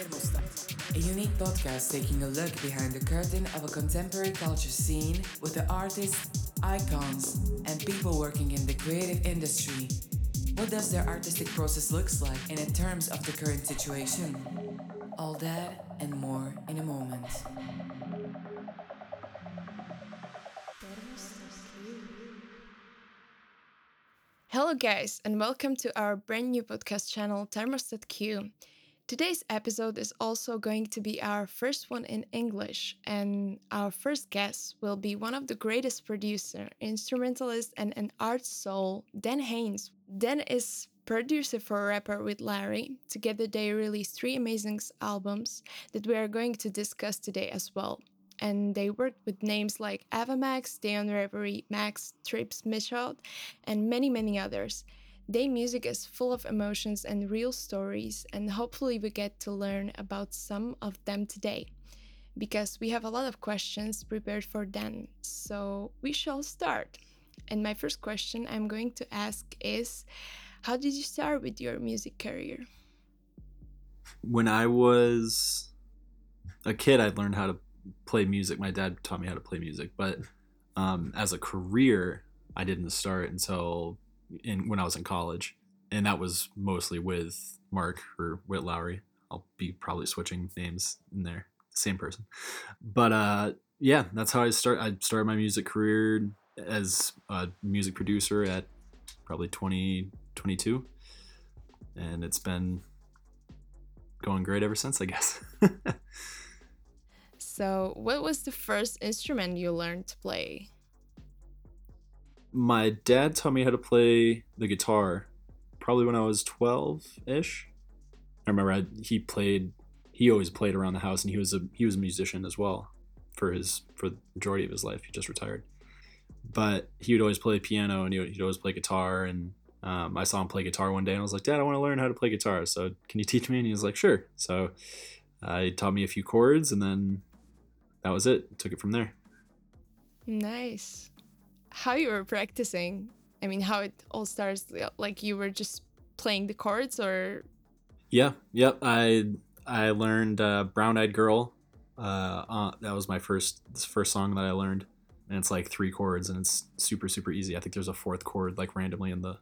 A unique podcast taking a look behind the curtain of a contemporary culture scene with the artists, icons, and people working in the creative industry. What does their artistic process looks like in terms of the current situation? All that and more in a moment. Hello, guys, and welcome to our brand new podcast channel, Thermostat Q. Today's episode is also going to be our first one in English, and our first guest will be one of the greatest producer, instrumentalist, and an art soul, Dan Haynes. Dan is producer for rapper Witt Lowry. Together, they released three amazing albums that we are going to discuss today as well and they worked with names like Ava Max, Deon Reverie, Max, Trippz Michaud, and many, many others. Their music is full of emotions and real stories, and hopefully, we get to learn about some of them today. Because we have a lot of questions prepared for them. so we shall start. And my first question I'm going to ask is How did you start with your music career? When I was a kid, I learned how to play music. My dad taught me how to play music, but um, as a career, I didn't start until in when I was in college, and that was mostly with Mark or Witt Lowry. I'll be probably switching names in there, same person. But uh, yeah, that's how I start. I started my music career as a music producer at probably 20, 22. and it's been going great ever since, I guess. So, what was the first instrument you learned to play? My dad taught me how to play the guitar probably when I was 12 ish. I remember I, he played, he always played around the house and he was a, he was a musician as well for his, for the majority of his life. He just retired. But he would always play piano and he would, he'd always play guitar. And um, I saw him play guitar one day and I was like, Dad, I want to learn how to play guitar. So can you teach me? And he was like, Sure. So uh, he taught me a few chords and then that was it. Took it from there. Nice. How you were practicing? I mean, how it all starts? Like you were just playing the chords, or? Yeah. Yep. I I learned uh, "Brown Eyed Girl." Uh, uh, that was my first first song that I learned, and it's like three chords, and it's super super easy. I think there's a fourth chord like randomly in the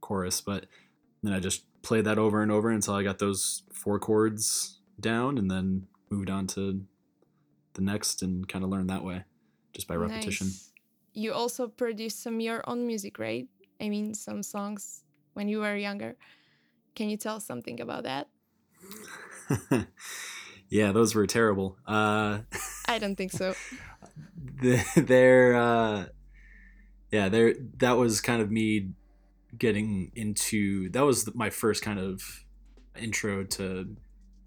chorus, but then I just played that over and over until I got those four chords down, and then moved on to the next and kind of learned that way just by repetition. Nice. You also produced some your own music, right? I mean, some songs when you were younger. Can you tell something about that? yeah, those were terrible. Uh, I don't think so. they're, uh, yeah, there. That was kind of me getting into. That was my first kind of intro to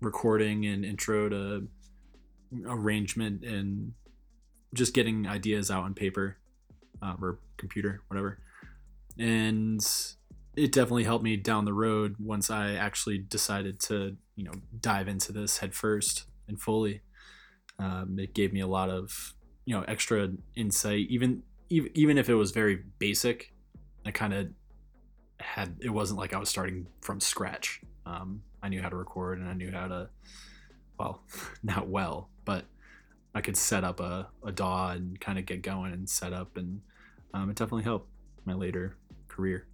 recording and intro to arrangement and just getting ideas out on paper uh, or computer, whatever. And it definitely helped me down the road once I actually decided to, you know, dive into this head first and fully. Um, it gave me a lot of, you know, extra insight, even even even if it was very basic. I kind of had it wasn't like I was starting from scratch. Um, I knew how to record and I knew how to, well, not well, but I could set up a, a DAW and kind of get going and set up, and um, it definitely helped my later career.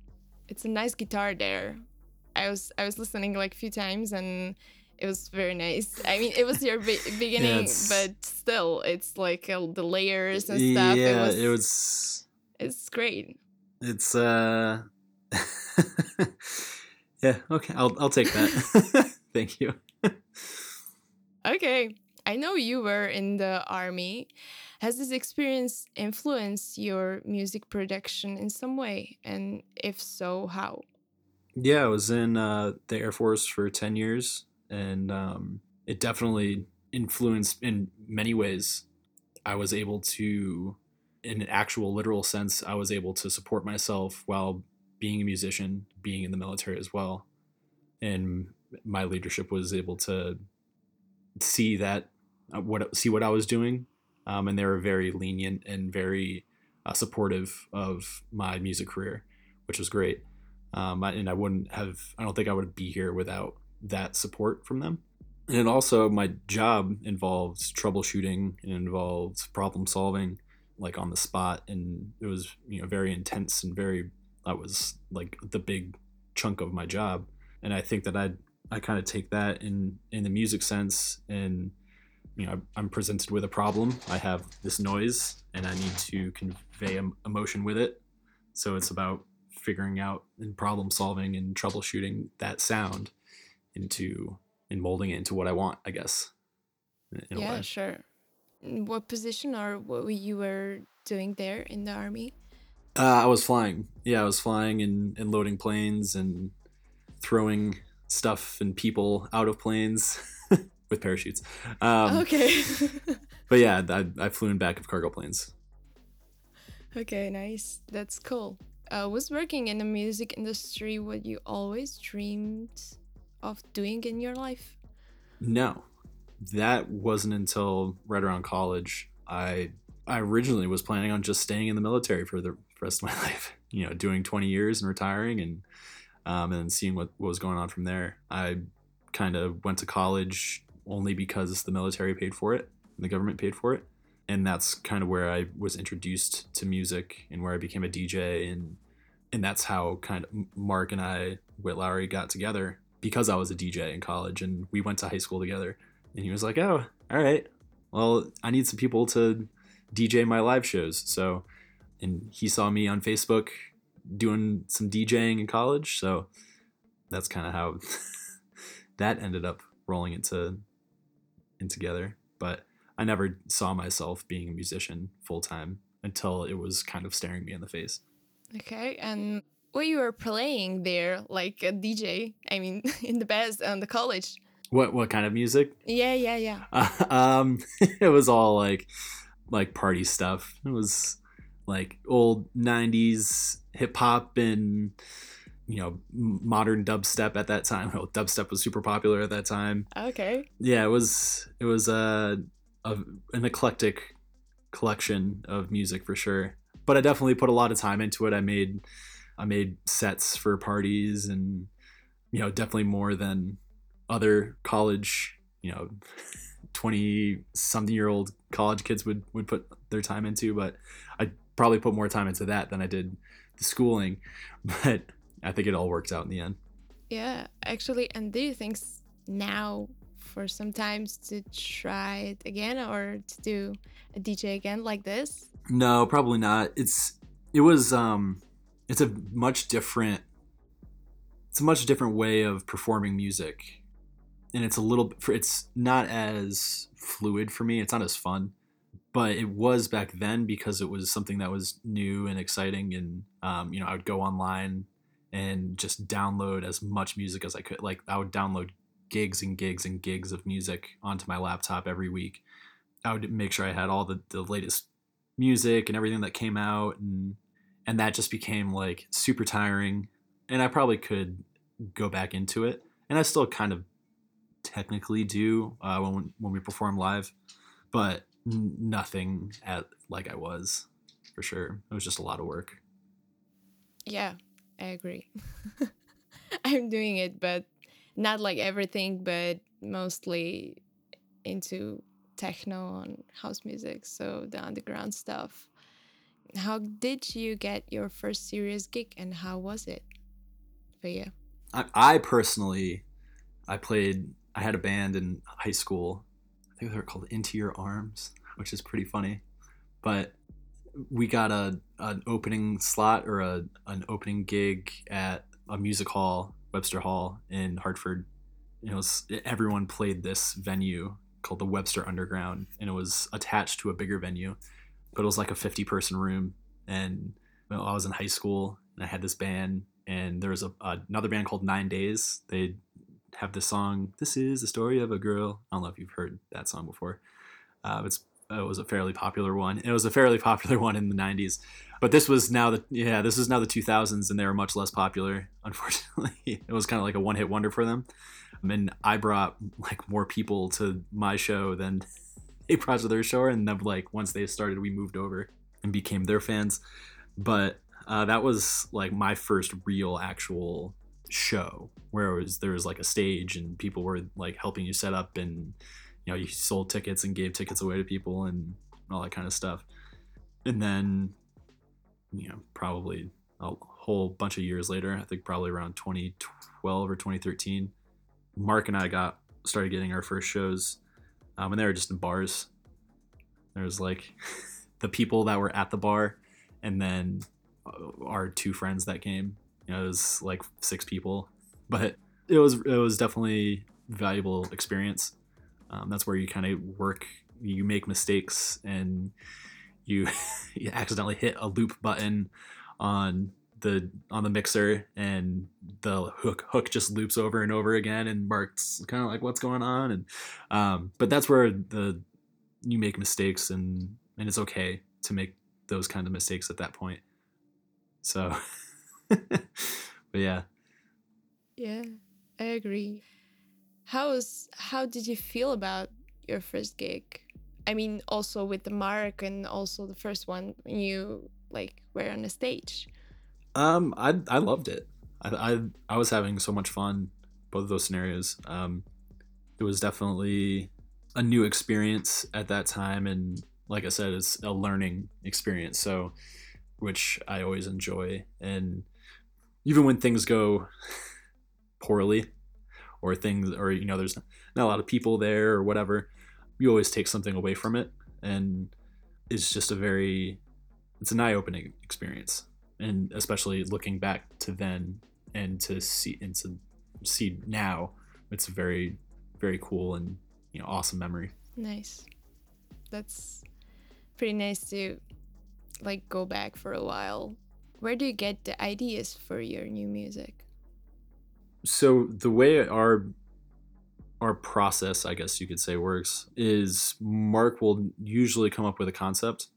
It's a nice guitar there. I was I was listening like a few times and it was very nice. I mean, it was your be- beginning, yeah, but still, it's like uh, the layers and stuff. Yeah, it was. It was it's great. It's uh. yeah. Okay. I'll I'll take that. Thank you. okay. I know you were in the army. Has this experience influenced your music production in some way? And if so, how? Yeah, I was in uh, the Air Force for 10 years, and um, it definitely influenced in many ways. I was able to, in an actual literal sense, I was able to support myself while being a musician, being in the military as well. And my leadership was able to see that what see what I was doing, um, and they were very lenient and very uh, supportive of my music career, which was great. Um, and I wouldn't have, I don't think I would be here without that support from them. and also my job involves troubleshooting and involves problem solving like on the spot and it was you know very intense and very that was like the big chunk of my job and i think that i i kind of take that in in the music sense and you know i'm presented with a problem i have this noise and i need to convey emotion with it so it's about figuring out and problem solving and troubleshooting that sound into and molding it into what I want, I guess. yeah, sure. What position or what you were doing there in the army? Uh, I was flying. Yeah, I was flying and, and loading planes and throwing stuff and people out of planes with parachutes. Um, okay. but yeah, I, I flew in back of cargo planes. Okay, nice. That's cool. Uh, was working in the music industry what you always dreamed of doing in your life? No, that wasn't until right around college. I I originally was planning on just staying in the military for the rest of my life. You know, doing 20 years and retiring, and um, and seeing what, what was going on from there. I kind of went to college only because the military paid for it, and the government paid for it, and that's kind of where I was introduced to music and where I became a DJ and and that's how kind of Mark and I Witt Lowry got together because I was a DJ in college and we went to high school together. And he was like, "Oh, all right. Well, I need some people to DJ my live shows." So, and he saw me on Facebook doing some DJing in college, so that's kind of how that ended up rolling into in together. But I never saw myself being a musician full time until it was kind of staring me in the face. Okay, and what you were playing there, like a DJ. I mean, in the best on the college. What what kind of music? Yeah, yeah, yeah. Uh, um, it was all like like party stuff. It was like old '90s hip hop and you know modern dubstep at that time. Well, dubstep was super popular at that time. Okay. Yeah, it was it was a, a an eclectic collection of music for sure. But I definitely put a lot of time into it. I made I made sets for parties and you know definitely more than other college you know 20 something year old college kids would would put their time into but I probably put more time into that than I did the schooling but I think it all works out in the end. Yeah actually and do you think now for sometimes to try it again or to do a DJ again like this? No probably not. It's it was um it's a much different it's a much different way of performing music. And it's a little it's not as fluid for me. It's not as fun. But it was back then because it was something that was new and exciting and um, you know i would go online and just download as much music as i could. Like i would download gigs and gigs and gigs of music onto my laptop every week. I would make sure i had all the, the latest music and everything that came out and and that just became like super tiring and i probably could go back into it and i still kind of technically do uh, when, when we perform live but nothing at like i was for sure. It was just a lot of work. Yeah i agree i'm doing it but not like everything but mostly into techno and house music so the underground stuff how did you get your first serious gig and how was it for you? I, I personally, I played, I had a band in high school. I think they were called Into Your Arms, which is pretty funny. But we got a an opening slot or a an opening gig at a music hall, Webster Hall in Hartford. It was everyone played this venue called the Webster Underground, and it was attached to a bigger venue but it was like a 50 person room. And you know, i was in high school and i had this band and there was a, another band called nine days. They have this song this is the story of a girl. I don't know if you've heard that song before. Uh, it's it was a fairly popular one. It was a fairly popular one in the 90s but this was now the yeah this is now the 2000s and they were much less popular unfortunately. It was kind of like a one-hit wonder for them. And i brought like more people to my show than they brought to their show, and then like once they started, we moved over and became their fans. But uh, that was like my first real actual show where was there was like a stage and people were like helping you set up and you know you sold tickets and gave tickets away to people and all that kind of stuff. And then you know probably a whole bunch of years later i think probably around 2012 or 2013 mark and i got started getting our first shows um, and they were just in bars. There was like the people that were at the bar and then uh, our two friends that came. You know, it was like six people, but it was it was definitely valuable experience. Um, that's where you kind of work, you make mistakes, and you, you accidentally hit a loop button on the on the mixer, and the hook hook just loops over and over again, and Mark's kind of like, "What's going on?" And um, but that's where the you make mistakes, and and it's okay to make those kind of mistakes at that point. So. but yeah. Yeah, I agree. How was how did you feel about your first gig? I mean, also with the mark and also the first one when you like were on the stage. Um, I I loved it. I I, I was having so much fun both of those scenarios. Um, it was definitely a new experience at that time, and like I said, it's a learning experience. So, which I always enjoy, and even when things go poorly or things or you know there's not a lot of people there or whatever you always take something away from it. And it's just a very it's an eye-opening experience. And especially looking back to then and to see and to see now it's a very very cool and you know awesome memory. Nice. That's pretty nice to like go back for a while. Where do you get the ideas for your new music? So the way our our process, I guess you could say, works is Mark will usually come up with a concept,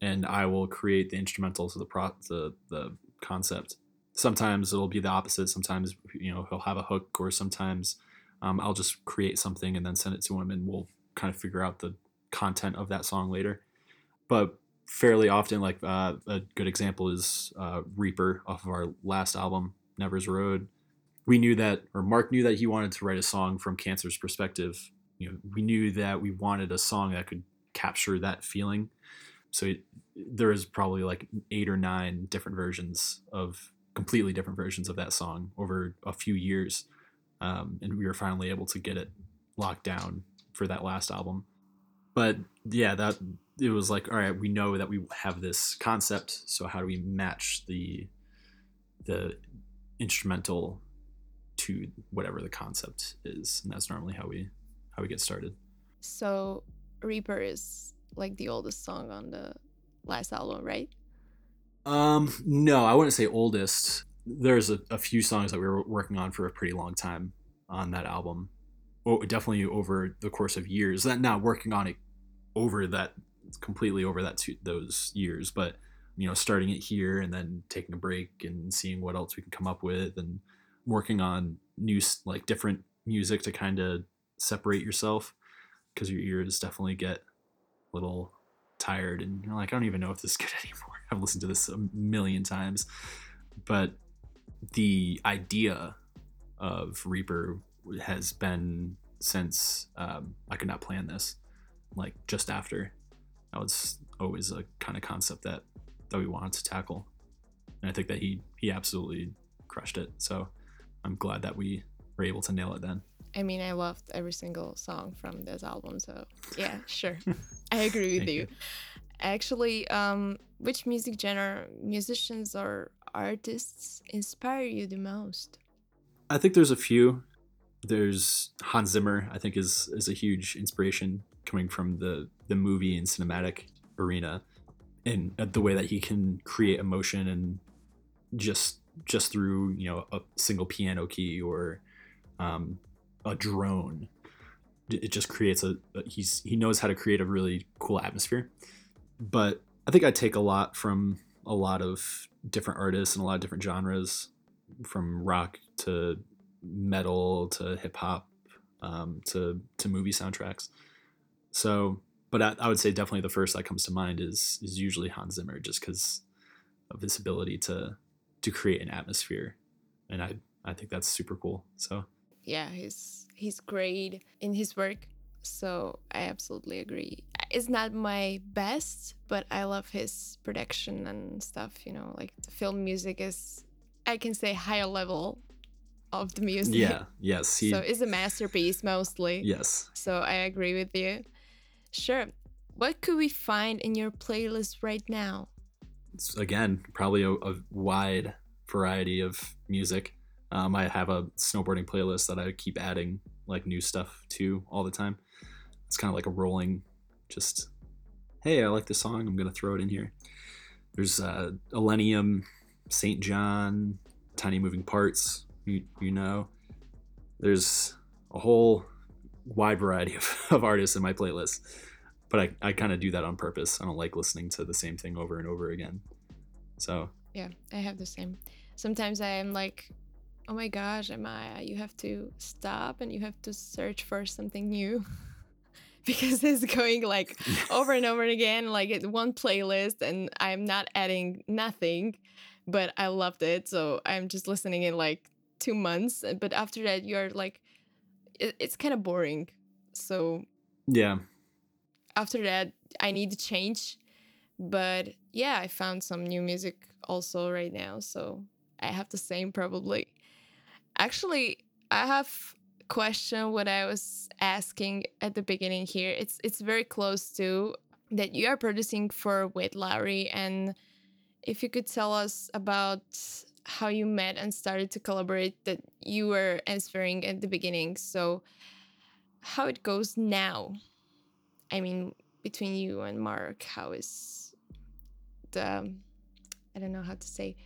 and I will create the instrumentals of the pro the the concept. Sometimes it'll be the opposite. Sometimes you know he'll have a hook, or sometimes um, I'll just create something and then send it to him, and we'll kind of figure out the content of that song later. But fairly often. Like uh, a good example is uh, Reaper off of our last album, Nevers Road. We knew that, or Mark knew that he wanted to write a song from Cancer's perspective. You know, we knew that we wanted a song that could capture that feeling. So it, there is probably like eight or nine different versions of completely different versions of that song over a few years, um, and we were finally able to get it locked down for that last album. But yeah, that it was like all right we know that we have this concept so how do we match the the instrumental to whatever the concept is and that's normally how we how we get started. So reaper is like the oldest song on the last album right? Um no i wouldn't say oldest. There's a, a few songs that we were working on for a pretty long time on that album. Well, definitely over the course of years that not working on it over that completely over that two, those years, but you know, starting it here and then taking a break and seeing what else we can come up with and working on new like different music to kind of separate yourself because your ears definitely get a little tired and you're like, I don't even know if this is good anymore. I've listened to this a million times, but the idea of Reaper has been since um, I could not plan this, like just after that was always a kind of concept that that we wanted to tackle, and I think that he he absolutely crushed it. So I'm glad that we were able to nail it then. I mean, I loved every single song from this album. So yeah, sure, I agree with you. you. Actually, um, which music genre, musicians or artists inspire you the most? I think there's a few. There's Hans Zimmer. I think is is a huge inspiration coming from the the movie and cinematic arena and the way that he can create emotion and just just through you know a single piano key or um, a drone. It just creates a, he's he knows how to create a really cool atmosphere. But i think i take a lot from a lot of different artists and a lot of different genres from rock to metal to hip hop um, to to movie soundtracks. So, but I, I, would say definitely the first that comes to mind is is usually Hans Zimmer, just because of his ability to to create an atmosphere, and I I think that's super cool. So yeah, he's he's great in his work. So I absolutely agree. It's not my best, but I love his production and stuff. You know, like the film music is, I can say, higher level of the music. Yeah. Yes. He, so it's a masterpiece mostly. Yes. So I agree with you. Sure. What could we find in your playlist right now? Again, probably a, a wide variety of music. Um, I have a snowboarding playlist that I keep adding like new stuff to all the time. It's kind of like a rolling, just hey, I like this song. I'm gonna throw it in here. There's uh, Illenium, Saint John, Tiny Moving Parts. You you know, there's a whole wide variety of, of artists in my playlist. But I, I kind of do that on purpose. I don't like listening to the same thing over and over again. So yeah, I have the same. Sometimes I am like oh my gosh, Amaya, you have to stop and you have to search for something new. because it's going like over and over again, like it's one playlist, and I'm not adding nothing, but I loved it. So I'm just listening in like two months. But after that, you're like, it, it's kind of boring. So, yeah. After that, I need to change. But yeah, I found some new music also right now. So I have the same probably. Actually, I have question what I was asking at the beginning here. It's it's very close to that you are producing for Wade Lowry and if you could tell us about how you met and started to collaborate that you were answering at the beginning. So how it goes now. I mean, between you and Mark, how is the I don't know how to say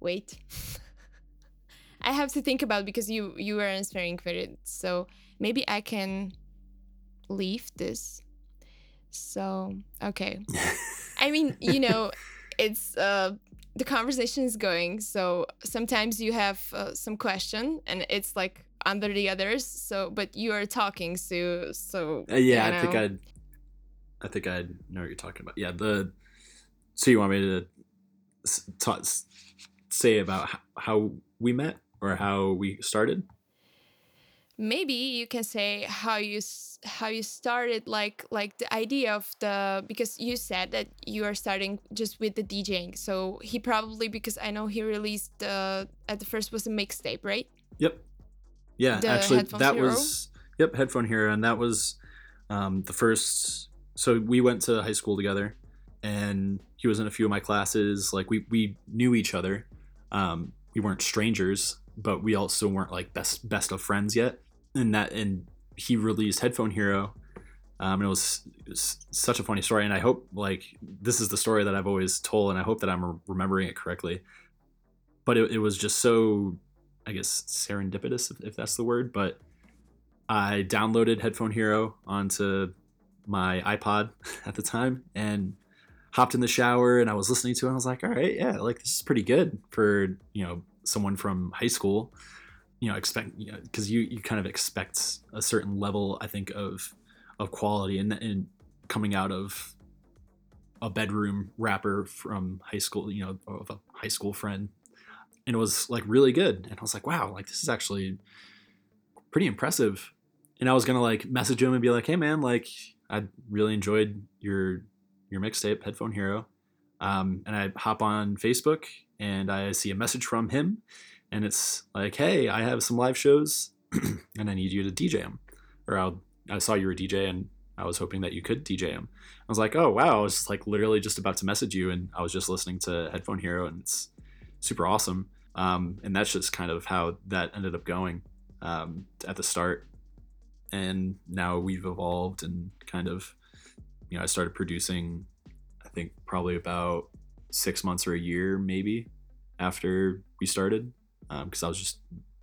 wait. I have to think about because you you were answering for it. So maybe I can leave this. So okay. I mean, you know, it's uh the conversation is going. So sometimes you have uh, some question and it's like under the others. So but you are talking, so so uh, yeah, I think I'd I think I know what you're talking about. Yeah, the so you want me to talk, say about how we met? or how we started? Maybe you can say how you how you started like like the idea of the because you said that you are starting just with the DJing. So he probably because I know he released the at the first was a mixtape, right? Yep. Yeah, the actually that Hero? was yep, Headphone Hero and that was um, the first so we went to high school together and he was in a few of my classes like we we knew each other um, we weren't strangers but we also weren't like best best of friends yet. And that and he released Headphone Hero. Um, and it was, it was, such a funny story, and I hope like this is the story that I've always told, and I hope that I'm remembering it correctly. But it, it was just so, I guess, serendipitous, if, if that's the word. But I downloaded Headphone Hero onto my iPod at the time and hopped in the shower and I was listening to it. I was like, all right, yeah, like this is pretty good for you know someone from high school. You know expect you know because you you kind of expect a certain level i think of of quality and, and coming out of a bedroom rapper from high school you know of a high school friend. And it was like really good. And i was like wow like this is actually pretty impressive. And i was gonna like message him and be like hey man like i really enjoyed your your mixtape headphone hero um, and i hop on facebook and I see a message from him, and it's like, "Hey, I have some live shows, and I need you to DJ them." Or I'll, I saw you were a DJ, and I was hoping that you could DJ them. I was like, "Oh wow!" I was like literally just about to message you, and I was just listening to Headphone Hero, and it's super awesome. Um, and that's just kind of how that ended up going um, at the start. And now we've evolved and kind of, you know, I started producing. I think probably about six months or a year maybe after we started because um, I was just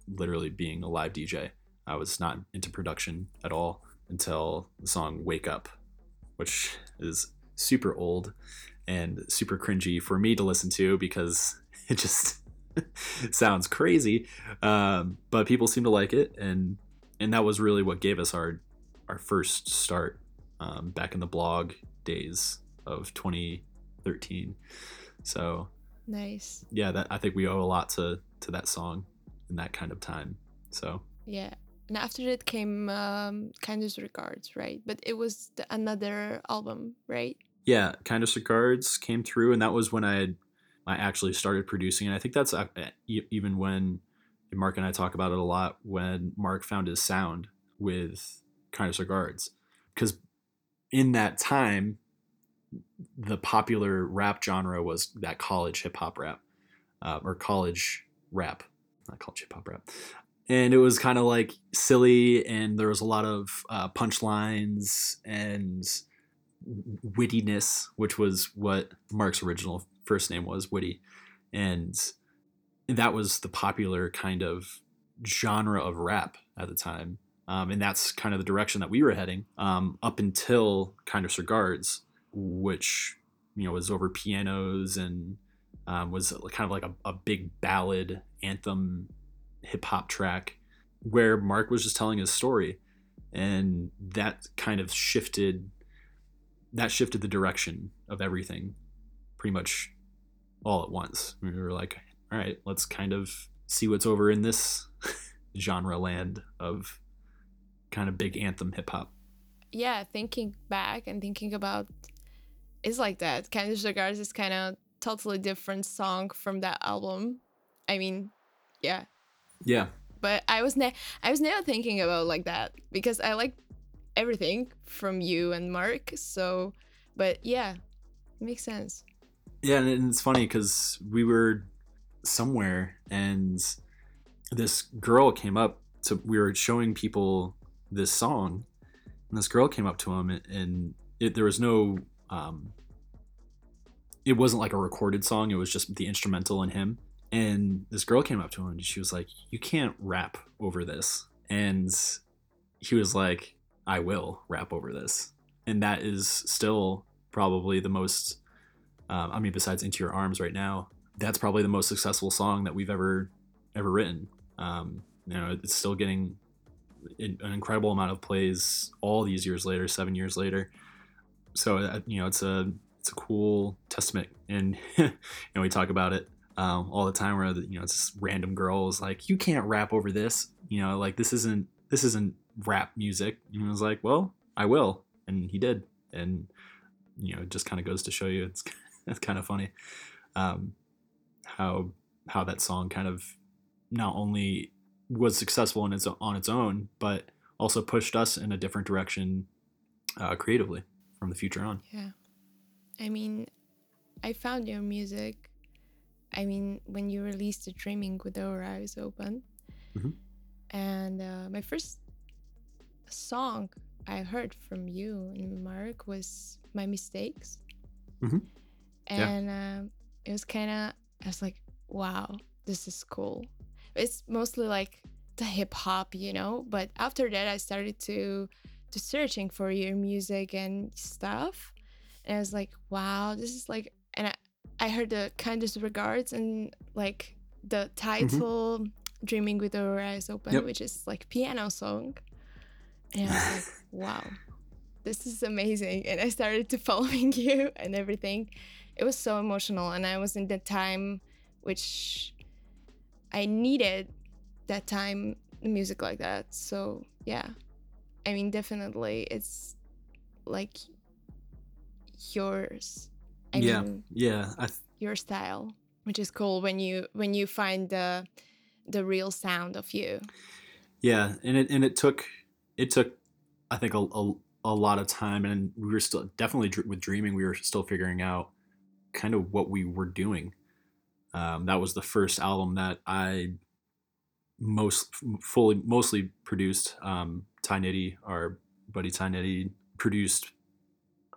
literally being a live DJ. I was not into production at all until the song Wake Up, which is super old and super cringy for me to listen to because it just sounds crazy. Um, but people seem to like it, and and that was really what gave us our our first start um, back in the blog days of 2013. So nice. Yeah, that I think we owe a lot to to that song, in that kind of time. So Yeah. And after it came um, Kindest Regards, right? But it was the, another album, right? yeah, Kindest Regards came through, and that was when I had I actually started producing. And I think that's uh, even when and Mark and I talk about it a lot when Mark found his sound with Kindest Regards, because in that time, the popular rap genre was that college hip hop rap uh, or college rap, not college hip hop rap. And it was kind of like silly, and there was a lot of uh, punchlines and wittiness, which was what Mark's original first name was, Witty, and that was the popular kind of genre of rap at the time, um, and that's kind of the direction that we were heading um, up until Kindest Regards, which you know was over pianos and um, was kind of like a, a big ballad anthem hip hop track where Mark was just telling his story, and that kind of shifted that shifted the direction of everything pretty much all at once. We were like, all right, let's kind of see what's over in this genre land of kind of big anthem hip hop. Yeah, thinking back and thinking about it's like that. Kindest Regards is kind of totally different song from that album. I mean, yeah. Yeah. But I was ne- I was never thinking about like that because I like everything from you and Mark. So, but yeah, it makes sense. Yeah, and it's funny because we were somewhere and this girl came up to we were showing people this song and this girl came up to him and, it, there was no um it wasn't like a recorded song it was just the instrumental and him. And this girl came up to him and she was like you can't rap over this. And he was like i will rap over this. And that is still probably the most um, i mean besides into your arms right now that's probably the most successful song that we've ever ever written. Um, you know it's still getting an incredible amount of plays all these years later seven years later. So uh, you know it's a it's a cool testament. And you know we talk about it um, all the time where you know it's random girl is like you can't rap over this. You know like this isn't this isn't rap music. And I was like well I will. And he did. And you know it just kind of goes to show you it's it's kind of funny. Um, how how that song kind of not only was successful in its on its own, but also pushed us in a different direction uh, creatively from the future on. Yeah. I mean, I found your music. I mean, when you released the Dreaming with Our Eyes Open. Mhm. And uh, my first song I heard from you and Mark was My Mistakes. Mhm. Yeah. And um, it was kind of, I was like, wow, this is cool. It's mostly like the hip hop, you know. But after that, I started to to searching for your music and stuff, and I was like, wow, this is like, and I I heard the kindest regards and like the mm-hmm. title "Dreaming with Our Eyes Open," Yep. which is like piano song, and I was like, wow, this is amazing. And I started to following you and everything. It was so emotional, and I was in the time which I needed that time music like that. So yeah, I mean definitely it's like yours. I yeah, mean yeah, th- your style, which is cool when you when you find the the real sound of you. yeah, and it and it took it took I think a, a, a lot of time, and we were still definitely dr- with dreaming. We were still figuring out kind of what we were doing. Um, that was the first album that I most fully mostly produced. Um, Ty Nitty, our buddy Ty Nitty, produced.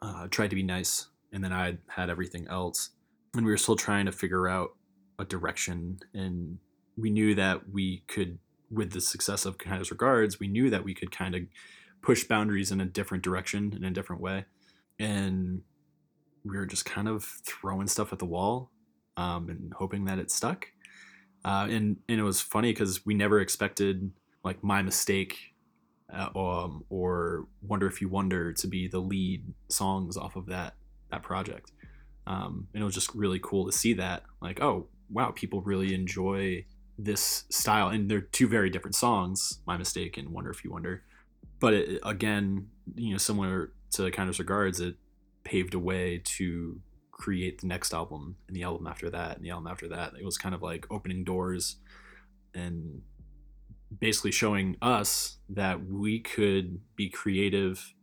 Uh, tried to be nice, and then I had everything else, and we were still trying to figure out a direction. And we knew that we could, with the success of Kindest Regards, we knew that we could kind of push boundaries in a different direction in a different way, and we were just kind of throwing stuff at the wall um, and hoping that it stuck. Uh, and and it was funny because we never expected like my mistake uh, um, or wonder if you wonder to be the lead songs off of that that project. Um, and it was just really cool to see that like oh wow people really enjoy this style, and they're two very different songs. My mistake and Wonder If You Wonder, but it, again, you know, similar to Kindest Regards, it paved a way to create the next album and the album after that and the album after that. It was kind of like opening doors and basically showing us that we could be creative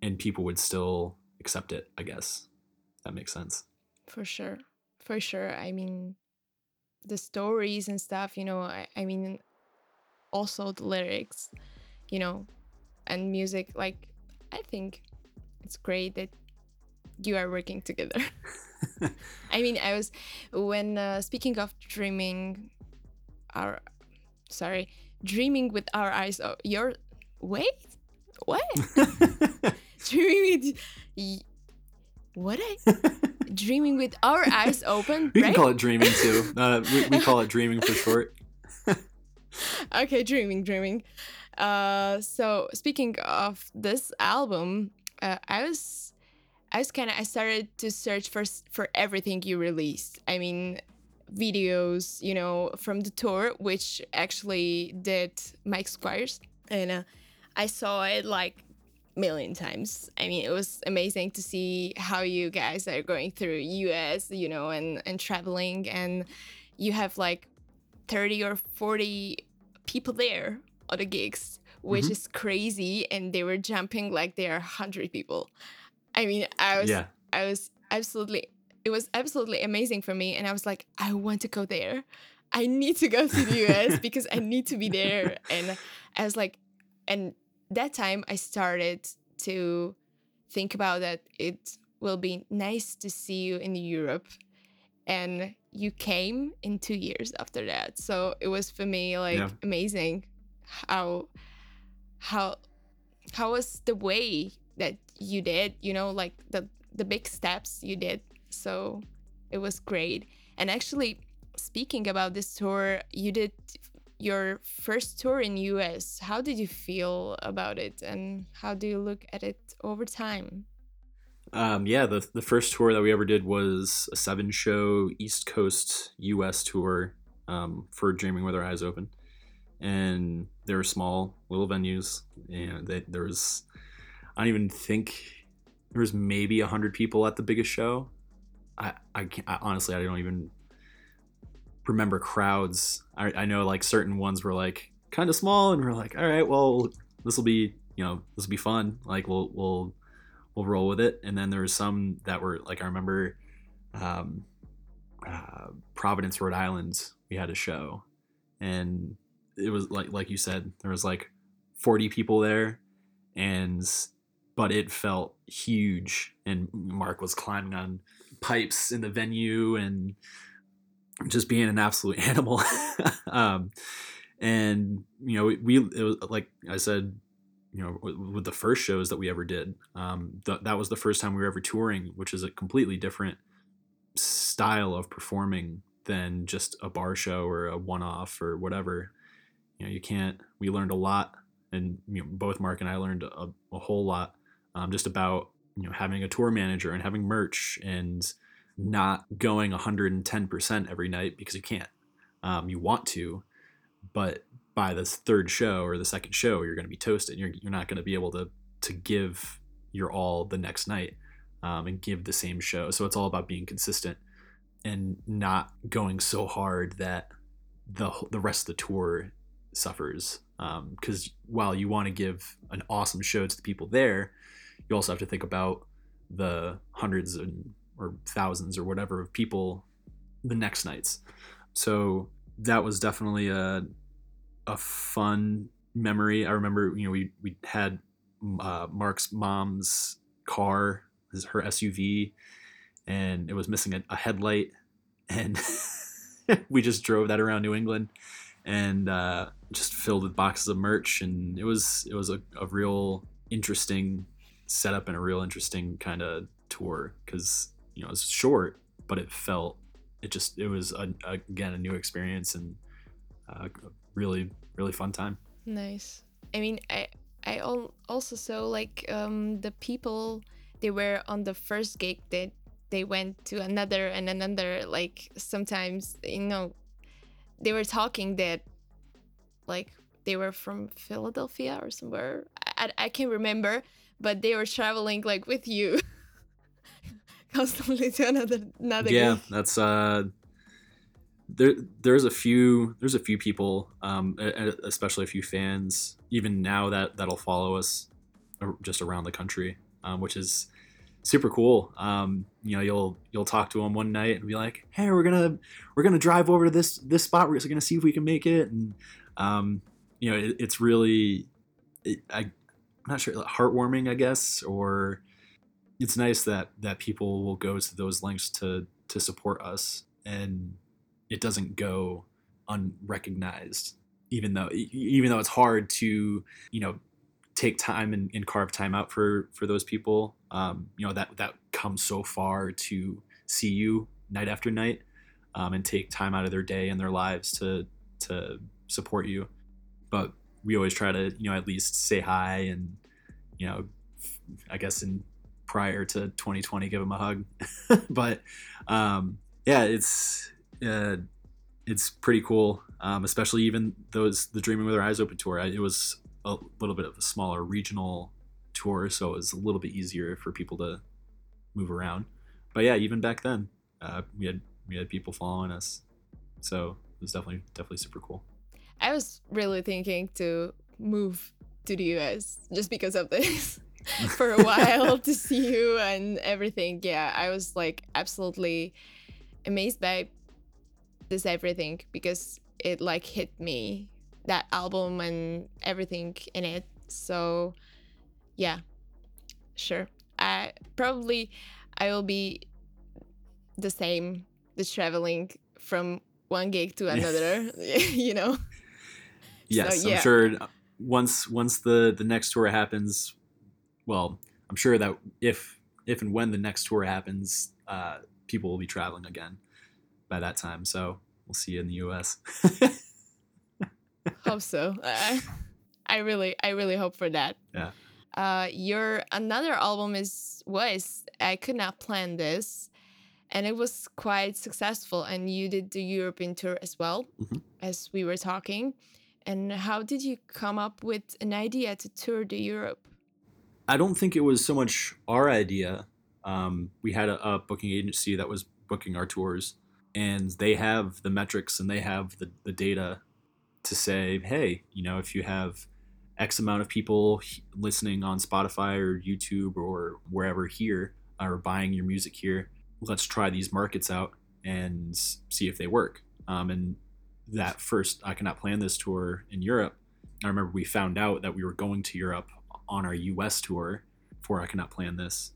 and people would still accept it, I guess. That makes sense. For sure. For sure. I mean, the stories and stuff, you know, I, I mean, also the lyrics, you know, and music. Like, I think it's great that you are working together. I mean, I was, when uh, speaking of dreaming, our, sorry, dreaming with our eyes, oh, your, wait, what? dreaming with, what I, dreaming with our eyes open. We right? can call it dreaming too. Uh, we, we call it dreaming for short. okay, dreaming, dreaming. Uh, so speaking of this album, uh, I was, I was kind of, I started to search for for everything you released. I mean, videos, you know, from the tour, which actually did Mike Squires, and uh, I saw it like million times. I mean, it was amazing to see how you guys are going through US, you know, and and traveling and you have like 30 or 40 people there on the gigs, which Mhm. is crazy and they were jumping like they are 100 people. I mean, I was Yeah. I was absolutely it was absolutely amazing for me and I was like I want to go there. I need to go to the US because I need to be there and I was like and that time I started to think about that it will be nice to see you in Europe and you came in 2 years after that. So it was for me like Yeah. amazing how how how was the way that you did, you know, like the the big steps you did. So it was great. And actually speaking about this tour, you did your first tour in US. How did you feel about it and how do you look at it over time? Um, yeah, the the first tour that we ever did was a seven show East Coast U.S. tour um, for Dreaming with Our Eyes Open, and they were small little venues. And they, there was, I don't even think there was maybe hundred people at the biggest show. I I, I honestly I don't even remember crowds. I, I know like certain ones were like kind of small, and we're like, all right, well this will be you know this will be fun. Like we'll we'll we'll roll with it. And then there was some that were like I remember um, uh, Providence, Rhode Island. We had a show, and it was like like you said, there was like forty people there, and but it felt huge. And Mark was climbing on pipes in the venue and just being an absolute animal. um, and you know, we, it was like I said you know, with, with the first shows that we ever did. Um, th- that was the first time we were ever touring, which is a completely different style of performing than just a bar show or a one-off or whatever. You know, you can't. We learned a lot, and you know, both Mark and I learned a, a whole lot um, just about you know having a tour manager and having merch and not going 110% every night because you can't. Um, you want to, but by this third show or the second show, you're going to be toasted. You're, you're not going to be able to to give your all the next night um, and give the same show. So it's all about being consistent and not going so hard that the the rest of the tour suffers. Because while you want to give an awesome show to the people there, you also have to think about the hundreds and or thousands or whatever of people the next nights. So that was definitely a a fun memory. I remember, you know, we we had uh, Mark's mom's car, his, her SUV, and it was missing a, a headlight, and we just drove that around New England, and uh, just filled with boxes of merch, and it was it was a, a real interesting setup in a real interesting kind of tour because you know it was short, but it felt it just it was a, a, again a new experience and uh, really really fun time. Nice. I mean, I I also saw like um the people they were on the first gig that they went to another and another like sometimes you know they were talking that like they were from Philadelphia or somewhere. I, I can't remember, but they were traveling like with you constantly to another another. Yeah, gig. that's uh. There, there's a few, there's a few people, um, especially a few fans, even now that that'll follow us, just around the country, um, which is super cool. Um, you know, you'll you'll talk to them one night and be like, "Hey, we're gonna we're gonna drive over to this this spot. We're gonna see if we can make it." And um, you know, it, it's really, it, I, I'm not sure, heartwarming, I guess, or it's nice that that people will go to those lengths to to support us, and it doesn't go unrecognized. Even though even though it's hard to you know take time and, and carve time out for for those people um, you know that that come so far to see you night after night um, and take time out of their day and their lives to to support you but we always try to you know at least say hi and you know i guess in prior to 2020 give them a hug but um, yeah it's uh, it's pretty cool um, especially even those the dreaming with our eyes open tour it was a little bit of a smaller regional tour, so it was a little bit easier for people to move around. But yeah, even back then, uh, we had we had people following us, so it was definitely definitely super cool. I was really thinking to move to the US just because of this for a while to see you and everything. Yeah, I was like absolutely amazed by this everything because it like hit me that album and everything in it. So yeah, sure. I probably I will be the same, the traveling from one gig to another, you know. Yes, yeah. I'm sure once once the the next tour happens, well, I'm sure that if if and when the next tour happens, uh, people will be traveling again by that time. So we'll see you in the U.S. hope so. Uh, I really, I really hope for that. Yeah. Uh, your another album is was I could not plan this, and it was quite successful. And you did the European tour as well, Mhm. as we were talking. And how did you come up with an idea to tour the Europe? I don't think it was so much our idea. Um, we had a, a booking agency that was booking our tours, and they have the metrics and they have the, the data to say, hey, you know, if you have X amount of people listening on Spotify or YouTube or wherever here or buying your music here, let's try these markets out and see if they work. Um, and that first, I cannot plan this tour in Europe. I remember we found out that we were going to Europe on our US tour for I cannot plan this.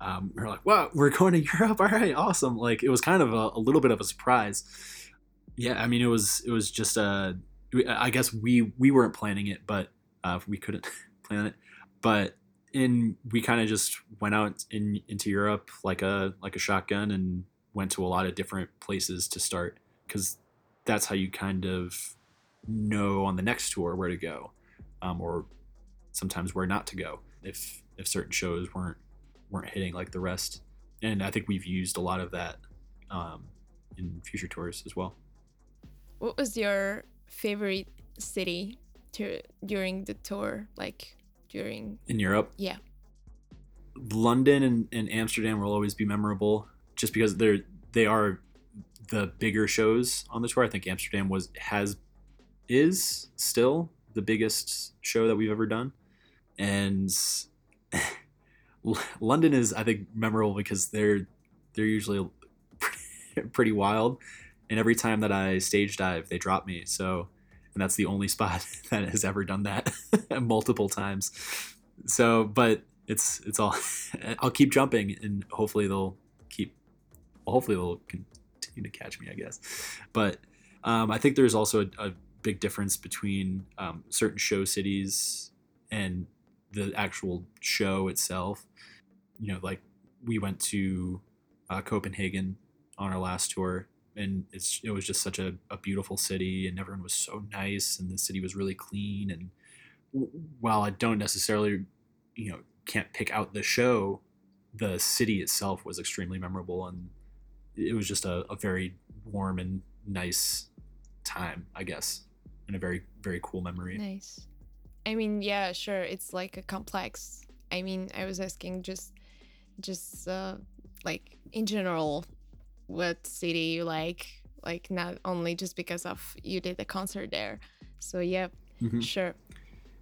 Um, we are like, wow, we're going to Europe. All right, awesome. Like it was kind of a, a little bit of a surprise. Yeah, I mean, it was it was just a. I guess we we weren't planning it, but uh, we couldn't plan it. But in we kind of just went out in into Europe like a like a shotgun and went to a lot of different places to start because that's how you kind of know on the next tour where to go, um, or sometimes where not to go if if certain shows weren't weren't hitting like the rest. And I think we've used a lot of that um, in future tours as well. What was your favorite city to, during the tour? Like during In Europe, yeah. London and, and Amsterdam will always be memorable just because they're they are the bigger shows on the tour. I think Amsterdam was has is still the biggest show that we've ever done, and London is I think memorable because they're they're usually pretty wild, and every time that I stage dive, they drop me. So, and that's the only spot that has ever done that multiple times. So, but it's it's all I'll keep jumping and hopefully they'll keep hopefully they'll to catch me I guess. But um, I think there's also a, a big difference between um, certain show cities and the actual show itself. You know like we went to uh, Copenhagen on our last tour and it's it was just such a, a beautiful city and everyone was so nice and the city was really clean and while I don't necessarily you know can't pick out the show, the city itself was extremely memorable, and it was just a, a very warm and nice time, I guess, and a very very cool memory. Nice. I mean, yeah, sure. It's like a complex. I mean, I was asking just, just uh, like in general, what city you like, like not only just because of you did the concert there. So yeah, Mhm. sure.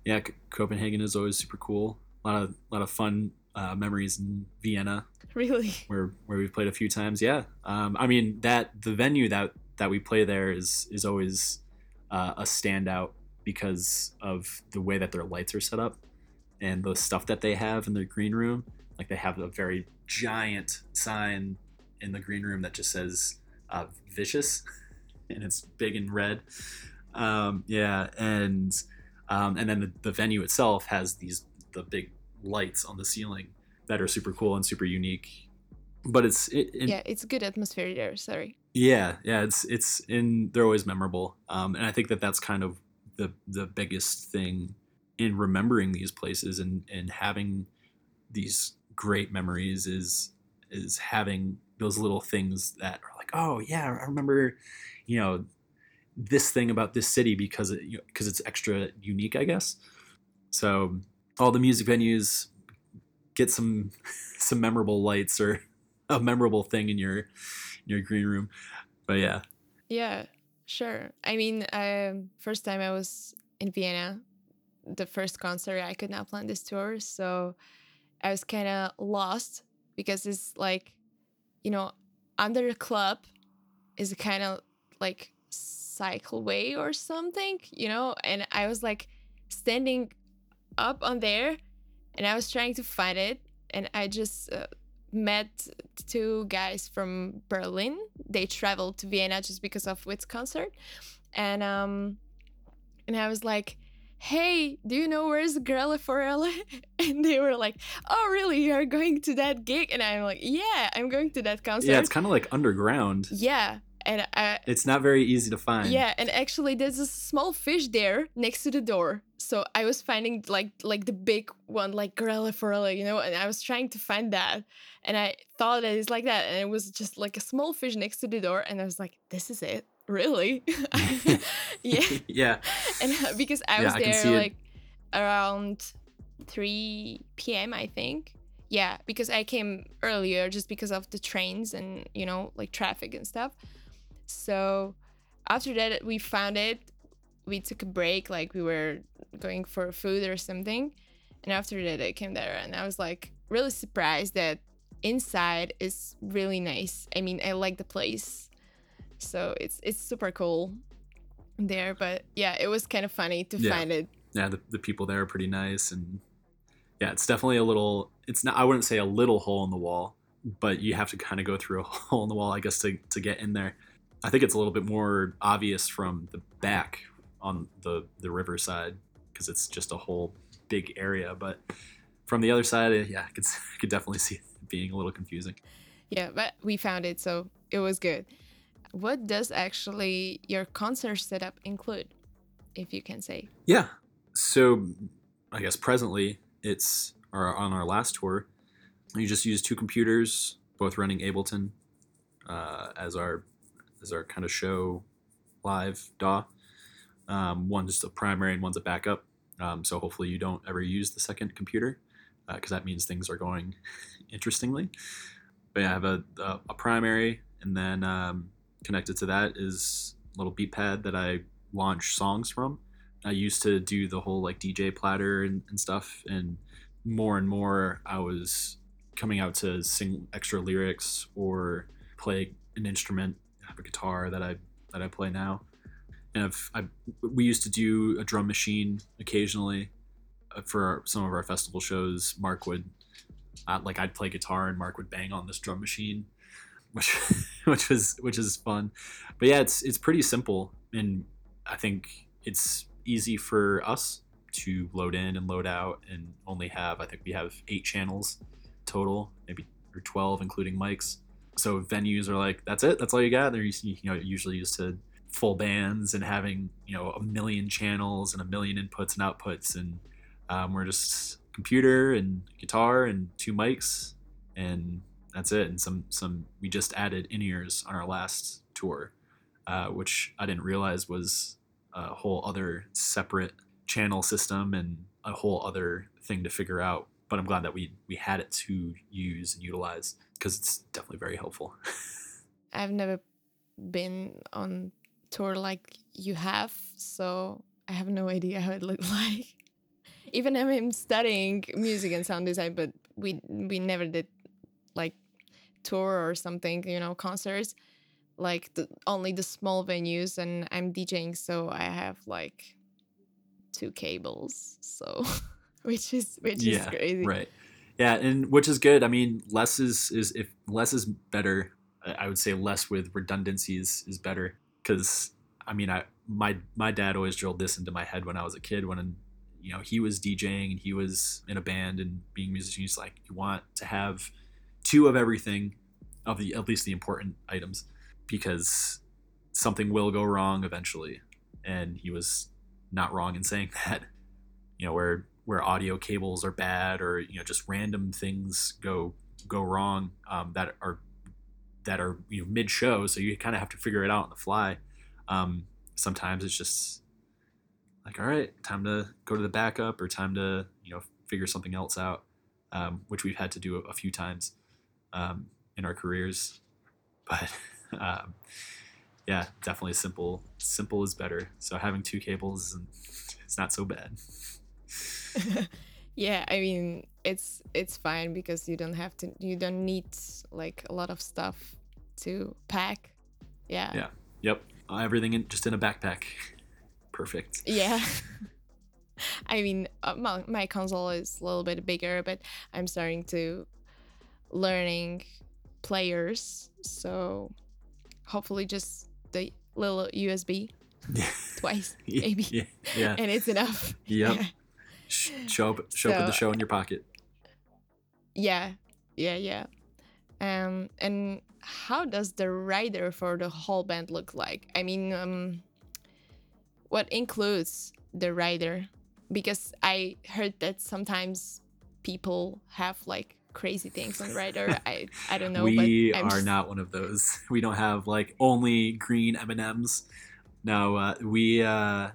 Yeah, C- Copenhagen is always super cool. A lot of lot of fun uh, memories in Vienna Really. where where we've played a few times. Yeah, um, I mean that the venue that that we play there is is always uh, a standout because of the way that their lights are set up and the stuff that they have in their green room. Like they have a very giant sign in the green room that just says uh, "vicious," and it's big and red. Um, yeah, and um, and then the, the venue itself has these the big lights on the ceiling that are super cool and super unique. But it's it, it, yeah, it's a good atmosphere there. Sorry. yeah, yeah, it's it's in they're always memorable, um, and I think that that's kind of the the biggest thing in remembering these places and and having these great memories is is having those little things that are like, oh yeah, I remember, you know, this thing about this city because it because it's extra unique, I guess. So all the music venues get some some memorable lights or a memorable thing in your in your green room. But yeah, Yeah, sure. I mean, um, first time I was in Vienna, the first concert, I could not plan this tour, so I was kind of lost because it's like, you know, under the club is kind of like cycleway or something, you know, and I was like standing up on there, and I was trying to find it, and I just. Uh, met two guys from Berlin. They traveled to Vienna just because of Witt's concert, and um, and I was like, "Hey, do you know where's Grelle Forelle?" And they were like, "Oh, really? You're going to that gig?" And I'm like, "Yeah, I'm going to that concert." yeah, it's kind of like underground. yeah, and I. It's not very easy to find. Yeah, and actually, there's a small fish there next to the door. So I was finding like like the big one, like Grelle Forelle, you know, and I was trying to find that, and I thought that it's like that, and it was just like a small fish next to the door, and I was like, this is it, really? yeah, yeah. and uh, because I Yeah, was I there it. like around 3 p.m. I think. Yeah, because I came earlier just because of the trains and you know like traffic and stuff. So after that we found it. We took a break, like we were going for food or something, and after that I came there and I was like really surprised that inside is really nice. I mean, I like the place, so it's it's super cool there. But yeah, it was kind of funny to Yeah. find it. yeah, the, the people there are pretty nice, and yeah, it's definitely a little. It's not. I wouldn't say a little hole in the wall, but you have to kind of go through a hole in the wall, I guess, to to get in there. I think it's a little bit more obvious from the back on the the riverside because it's just a whole big area, but from the other side, eh, yeah, I could I could definitely see it being a little confusing. Yeah, but we found it, so it was good. What does actually your concert setup include, if you can say? Yeah. So I guess presently it's our, on our last tour. You just use two computers, both running Ableton uh, as our as our kind of show live DAW. Um, one's a primary and one's a backup. Um, so hopefully you don't ever use the second computer because that means things are going interestingly. But yeah, I have a, a, a primary, and then um, connected to that is a little beat pad that I launch songs from. I used to do the whole like DJ platter and, and stuff, and more and more I was coming out to sing extra lyrics or play an instrument. I have a guitar that I that I play now, and I've, I we used to do a drum machine occasionally uh, for our, some of our festival shows. Mark would uh, like I'd play guitar and Mark would bang on this drum machine, which which was which is fun. But yeah, it's it's pretty simple, and I think it's easy for us to load in and load out, and only have I think we have eight channels total, maybe or twelve including mics. So venues are like, that's it, that's all you got. They're you know usually used to full bands and having you know a million channels and a million inputs and outputs, and um, we're just computer and guitar and two mics, and that's it. And some some we just added in ears on our last tour, uh, which I didn't realize was a whole other separate channel system and a whole other thing to figure out. But I'm glad that we we had it to use and utilize because it's definitely very helpful. I've never been on tour like you have, so I have no idea how it looked like. Even I'm studying music and sound design, but we we never did like tour or something, you know, concerts. Like the, only the small venues, and I'm DJing, so I have like two cables, so which is which yeah, is crazy, right? Yeah, and which is good. I mean, less is is if less is better. I would say less with redundancies is better because I mean, I my my dad always drilled this into my head when I was a kid when you know he was DJing and he was in a band and being a musician. He's like, you want to have two of everything, of the at least the important items, because something will go wrong eventually. And he was not wrong in saying that. You know, where where audio cables are bad or you know just random things go go wrong um, that are that are you know mid show, so you kind of have to figure it out on the fly. Um, sometimes it's just like, all right, time to go to the backup or time to you know figure something else out, um, which we've had to do a, a few times um, in our careers. But um, yeah, definitely simple. Simple is better. So having two cables, it's not so bad. yeah, I mean it's it's fine because you don't have to you don't need like a lot of stuff to pack. Yeah. Yeah. Yep. Everything in just in a backpack. Perfect. Yeah. I mean, uh, my, my console is a little bit bigger, but I'm starting to learning players, so hopefully just the little USB twice maybe, yeah, yeah. and it's enough. Yep. show up, show so, up with the show in your pocket. Yeah, yeah, yeah. Um, and how does the rider for the whole band look like? I mean, um, what includes the rider? Because I heard that sometimes people have like crazy things on rider. I I don't know. we are just... not one of those. We don't have like only green M and M's. No, uh, we uh,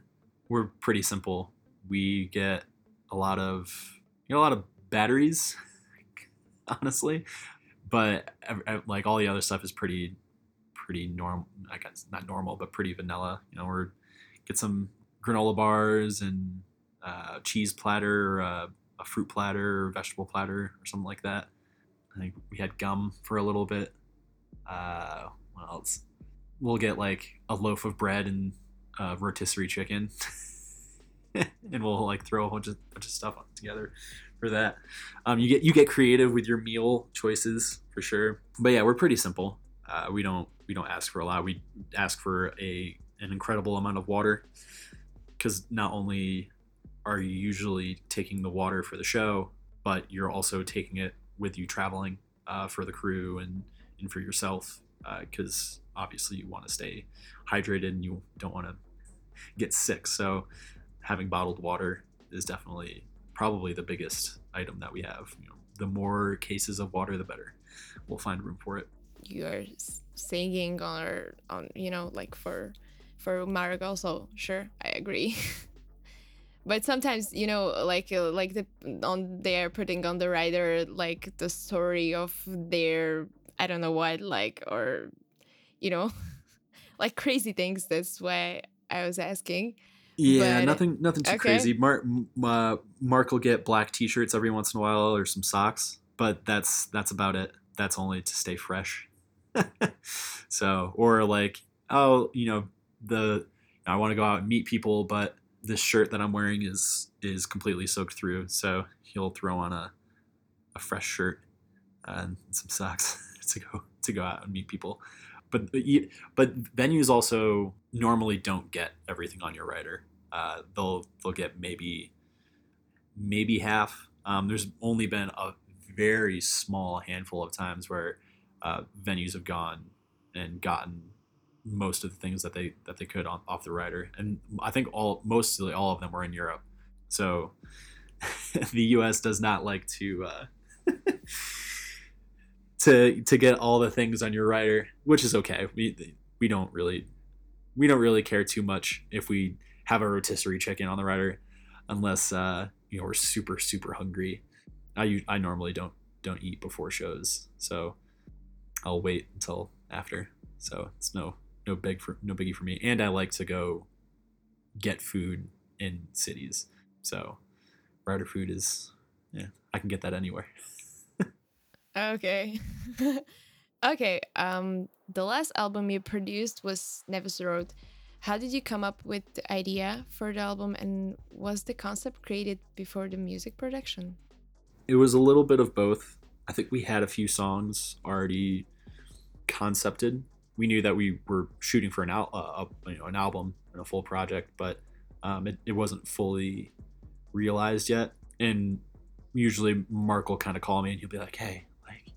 we're pretty simple. We get a lot of you know a lot of batteries, honestly, but like all the other stuff is pretty pretty normal. I guess not normal, but pretty vanilla. You know, we're get some granola bars and uh, cheese platter, uh, a fruit platter, or vegetable platter, or something like that. I think we had gum for a little bit. Uh, what else? We'll get like a loaf of bread and uh, rotisserie chicken, and we'll like throw a bunch of bunch of stuff together for that. Um, you get you get creative with your meal choices for sure. But yeah, we're pretty simple. Uh, we don't we don't ask for a lot. We ask for a an incredible amount of water because not only are you usually taking the water for the show, but you're also taking it with you traveling uh, for the crew and, and for yourself because uh, obviously you want to stay hydrated and you don't want to get sick. So having bottled water is definitely probably the biggest item that we have. You know, the more cases of water, the better. We'll find room for it. You are singing or on, you know, like for for Maragall, so sure, I agree. but sometimes you know like uh, like the on they're putting on the rider like the story of their i don't know what like or you know like crazy things that's why i was asking yeah but, nothing nothing too okay. crazy mark uh, mark will get black t-shirts every once in a while or some socks but that's that's about it that's only to stay fresh so or like oh you know the I want to go out and meet people, but this shirt that I'm wearing is is completely soaked through. So he'll throw on a a fresh shirt and some socks to go to go out and meet people. But but venues also normally don't get everything on your rider. Uh, they'll they'll get maybe maybe half. Um, there's only been a very small handful of times where uh, venues have gone and gotten most of the things that they that they could on, off the rider, and I think all mostly all of them were in Europe. So the U.S. does not like to uh, to to get all the things on your rider, which is okay. We we don't really we don't really care too much if we have a rotisserie chicken on the rider, unless uh, you know we're super super hungry. I I normally don't don't eat before shows, so I'll wait until after. So it's no no big for no biggie for me. And I like to go get food in cities. So rider food is yeah, I can get that anywhere. okay. okay. Um the last album you produced was Nevers Road. How did you come up with the idea for the album and was the concept created before the music production? It was a little bit of both. I think we had a few songs already concepted. We knew that we were shooting for an, al- uh, you know, an album and a full project, but um, it, it wasn't fully realized yet. And usually Mark will kind of call me and he'll be like, hey, like,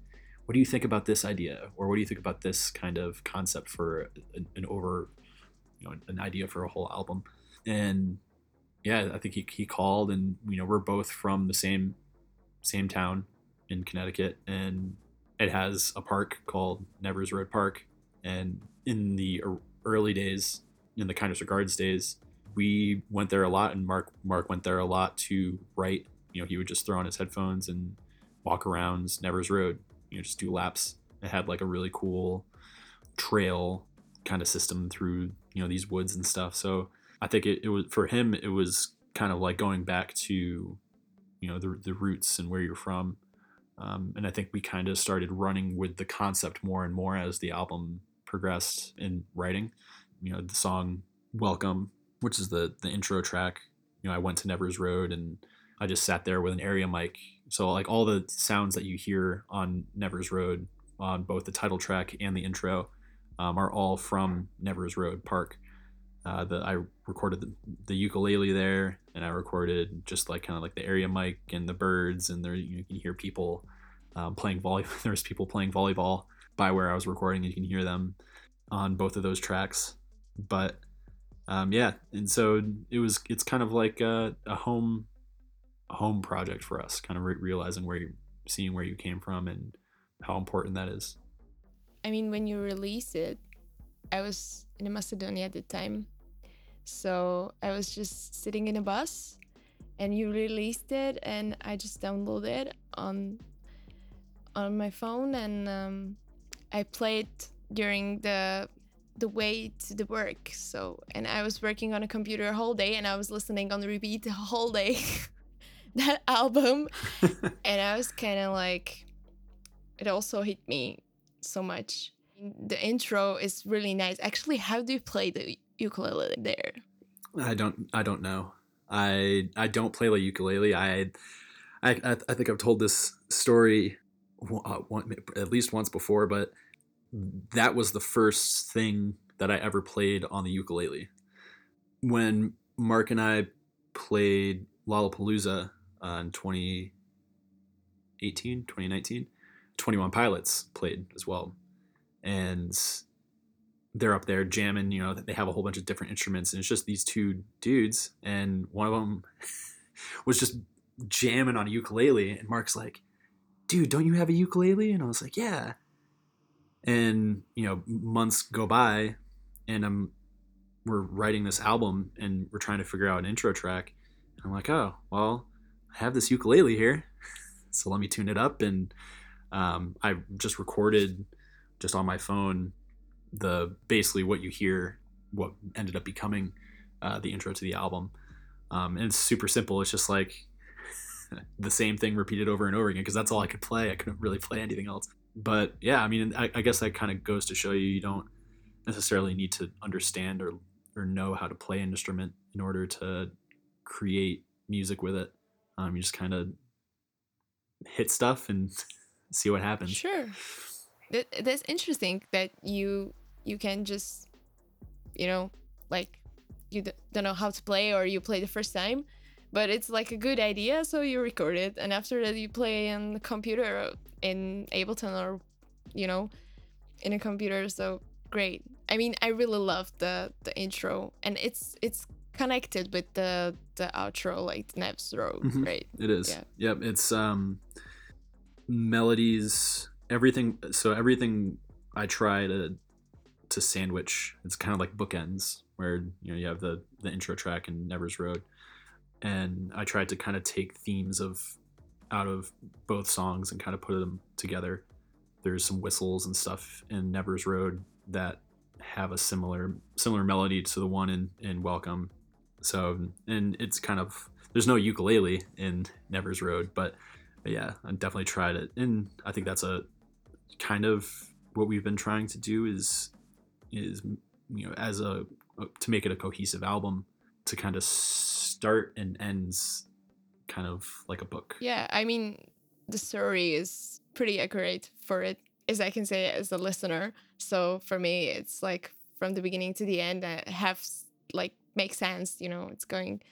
what do you think about this idea? Or what do you think about this kind of concept for an, an over, you know, an idea for a whole album? And yeah, I think he, he called and, you know, we're both from the same, same town in Connecticut and it has a park called Nevers Road Park. And in the er, early days, in the Kindest Regards days, we went there a lot and Mark Mark went there a lot to write. You know, he would just throw on his headphones and walk around Nevers Road, you know, just do laps. It had like a really cool trail kind of system through, you know, these woods and stuff. So I think it, it was for him it was kind of like going back to, you know, the the roots and where you're from. Um, and I think we kind of started running with the concept more and more as the album progressed in writing. You know, the song Welcome which is the the intro track. You know, I went to Nevers Road and I just sat there with an area mic. So like all the sounds that you hear on Nevers Road on both the title track and the intro um, are all from Nevers Road Park. Uh, I recorded the, the ukulele there, and I recorded just like kind of like the area mic and the birds, and there you can hear people um, playing volleyball. There's people playing volleyball by where I was recording, and you can hear them on both of those tracks. But um, yeah, and so it was. It's kind of like a, a home, home project for us. Kind of re- realizing where you, seeing where you came from, and how important that is. I mean, when you release it, I was in Macedonia at the time, so I was just sitting in a bus, and you released it, and I just downloaded it on on my phone, and um, I played during the the way to the work. So, and I was working on a computer a whole day and I was listening on the repeat the whole day that album. and I was kind of like, it also hit me so much. The intro is really nice. Actually, how do you play the ukulele there? I don't. I don't know. I I don't play the ukulele. I I I think I've told this story uh, one, at least once before, but that was the first thing that I ever played on the ukulele. When Mark and I played Lollapalooza uh, in 2018, 2019, 21 Pilots played as well. And they're up there jamming, you know, they have a whole bunch of different instruments and it's just these two dudes and one of them was just jamming on a ukulele and Mark's like, "Dude, don't you have a ukulele?" And I was like, "Yeah." and you know months go by and i'm we're writing this album and we're trying to figure out an intro track and i'm like oh well i have this ukulele here so let me tune it up and um, i just recorded just on my phone the basically what you hear what ended up becoming uh, the intro to the album. Um, and it's super simple. It's just like the same thing repeated over and over again because that's all i could play. I couldn't really play anything else. But yeah, I mean, I, I guess that kind of goes to show you you don't necessarily need to understand or or know how to play an instrument in order to create music with it. Um, you just kind of hit stuff and see what happens. Sure, that, that's interesting that you you can just you know like you don't know how to play or you play the first time but it's like a good idea so you record it and after that you play on the computer in ableton or you know in a computer so great i mean i really love the the intro and it's it's connected with the the outro like Nevers Road, mm-hmm. right? It is. Yeah. Yep. It's um melodies, everything. So everything I try to to sandwich. It's kind of like bookends where you know you have the the intro track and Nevers Road, and I tried to kind of take themes of out of both songs and kind of put them together. There's some whistles and stuff in Nevers Road that have a similar similar melody to the one in in Welcome. So and it's kind of there's no ukulele in Nevers Road, but, but yeah, I definitely tried it, and I think that's a kind of what we've been trying to do is is you know as a to make it a cohesive album to kind of start and ends kind of like a book. Yeah, I mean the story is pretty accurate for it as I can say as a listener. So for me, it's like from the beginning to the end, uh, I have like make sense. You know, it's going,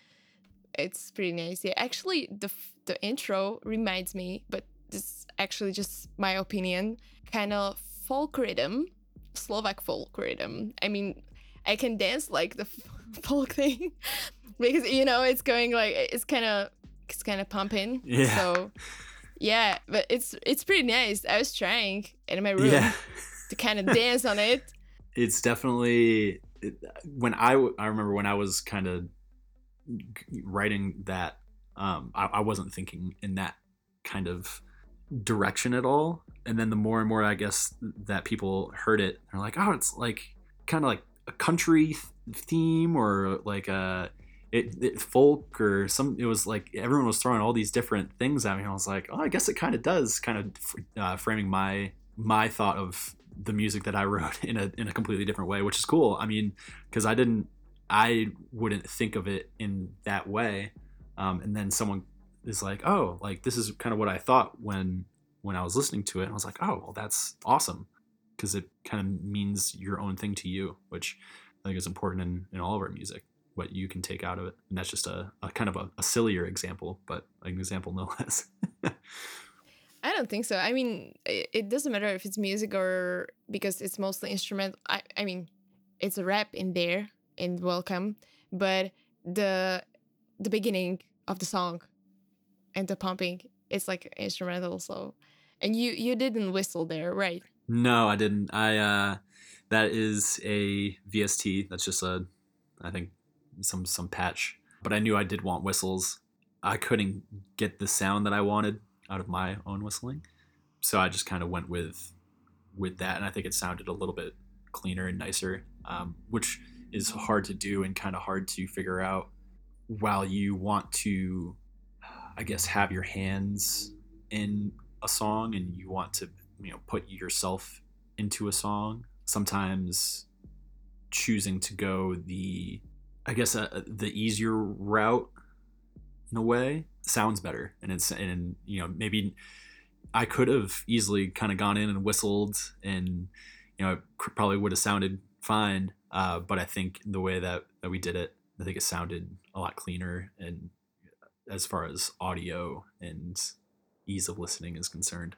it's pretty nice. Yeah, actually, the the intro reminds me, but this actually just my opinion, kind of folk rhythm, Slovak folk rhythm. I mean, I can dance like the folk thing because you know it's going like it's kind of it's kind of pumping. Yeah. So yeah, but it's it's pretty nice. I was trying in my room Yeah. to kind of dance on it. it's definitely when I I remember when I was kind of writing that um I, I wasn't thinking in that kind of direction at all and then the more and more I guess that people heard it they're like oh it's like kind of like a country th- theme or like a it, it folk or some it was like everyone was throwing all these different things at me I was like oh I guess it kind of does kind of uh, framing my my thought of the music that I wrote in a in a completely different way, which is cool. I mean, because I didn't, I wouldn't think of it in that way, um, and then someone is like, "Oh, like this is kind of what I thought when when I was listening to it." And I was like, "Oh, well, that's awesome," because it kind of means your own thing to you, which I think is important in in all of our music. What you can take out of it, and that's just a, a kind of a, a sillier example, but an example no less. I don't think so. I mean, it, it doesn't matter if it's music or because it's mostly instrumental. I, I mean, it's a rap in there in Welcome, but the the beginning of the song and the pumping, it's like instrumental. So, and you you didn't whistle there, right? No, I didn't. I uh that is a VST. That's just a I think some some patch. But I knew I did want whistles. I couldn't get the sound that I wanted out of my own whistling. So I just kind of went with with that and I think it sounded a little bit cleaner and nicer, um, which is hard to do and kind of hard to figure out while you want to I guess have your hands in a song and you want to you know put yourself into a song sometimes choosing to go the i guess uh, the easier route in a way sounds better and it's and you know maybe i could have easily kind of gone in and whistled and you know it probably would have sounded fine uh, but i think the way that that we did it i think it sounded a lot cleaner and as far as audio and ease of listening is concerned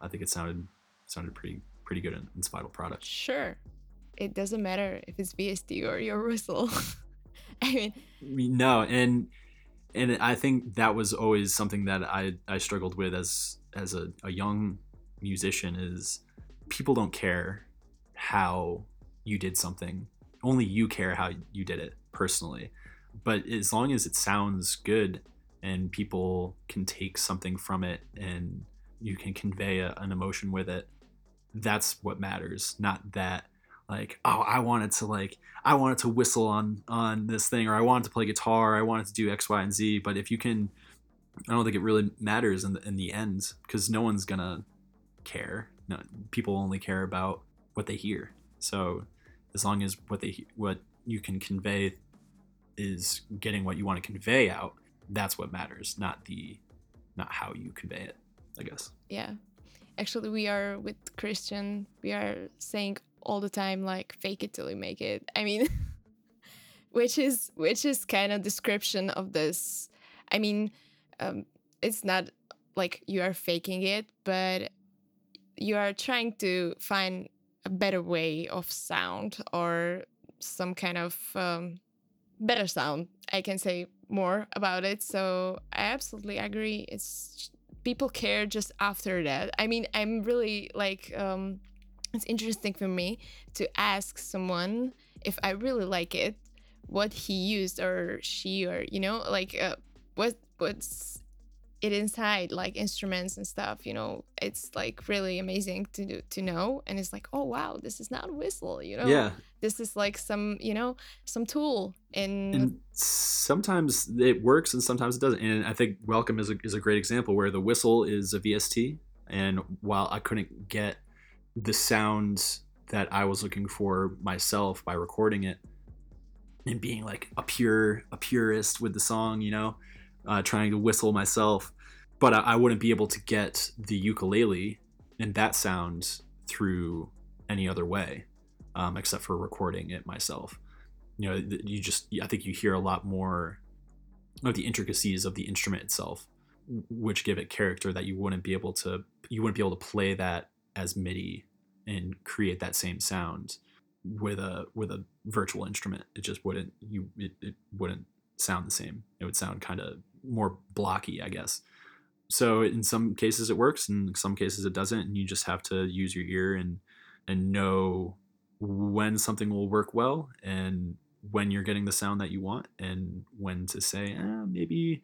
i think it sounded sounded pretty pretty good in, in its final product Sure. It doesn't matter if it's VST or your whistle. I mean, I mean, no and and i think that was always something that i i struggled with as as a, a young musician is people don't care how you did something. Only you care how you did it personally. But as long as it sounds good and people can take something from it and you can convey a, an emotion with it that's what matters not that like oh i wanted to like i wanted to whistle on on this thing or i wanted to play guitar or i wanted to do x y and z. But if you can i don't think it really matters in the, in the end because no one's gonna care. No, people only care about what they hear. So as long as what they what you can convey is getting what you want to convey out that's what matters not the not how you convey it i guess yeah. Actually, we are with Christian. We are saying all the time like fake it till you make it. I mean, which is which is kind of description of this. I mean, um, it's not like you are faking it, but you are trying to find a better way of sound or some kind of um, better sound. I can say more about it. So I absolutely agree. It's people care just after that. I mean, I'm really like um, it's interesting for me to ask someone if I really like it, what he used or she or you know like uh, what what's it inside like instruments and stuff you know it's like really amazing to do, to know and it's like oh wow this is not a whistle you know? Yeah. This is like some you know some tool in and sometimes it works and sometimes it doesn't and i think welcome is a, is a great example where the whistle is a vst and while i couldn't get the sounds that i was looking for myself by recording it and being like a pure a purist with the song you know uh, trying to whistle myself, but I, I wouldn't be able to get the ukulele and that sound through any other way, um, except for recording it myself. You know, you just I think you hear a lot more of the intricacies of the instrument itself, which give it character that you wouldn't be able to you wouldn't be able to play that as MIDI and create that same sound with a with a virtual instrument. It just wouldn't you it, it wouldn't sound the same. It would sound kind of more blocky, I guess. So in some cases it works, and in some cases it doesn't, and you just have to use your ear and and know when something will work well and when you're getting the sound that you want and when to say eh, maybe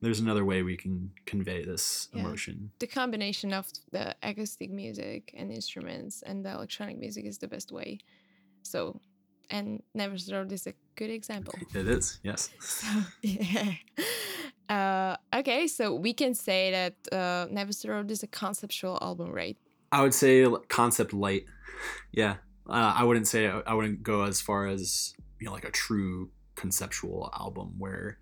there's another way we can convey this yeah. emotion the combination of the acoustic music and instruments and the electronic music is the best way so and Nevers Road is a good example. It is, yes. So, yeah. Uh, okay, so we can say that uh, Road is a conceptual album, right? I would say concept light. Yeah, uh, I wouldn't say I wouldn't go as far as you know like a true conceptual album where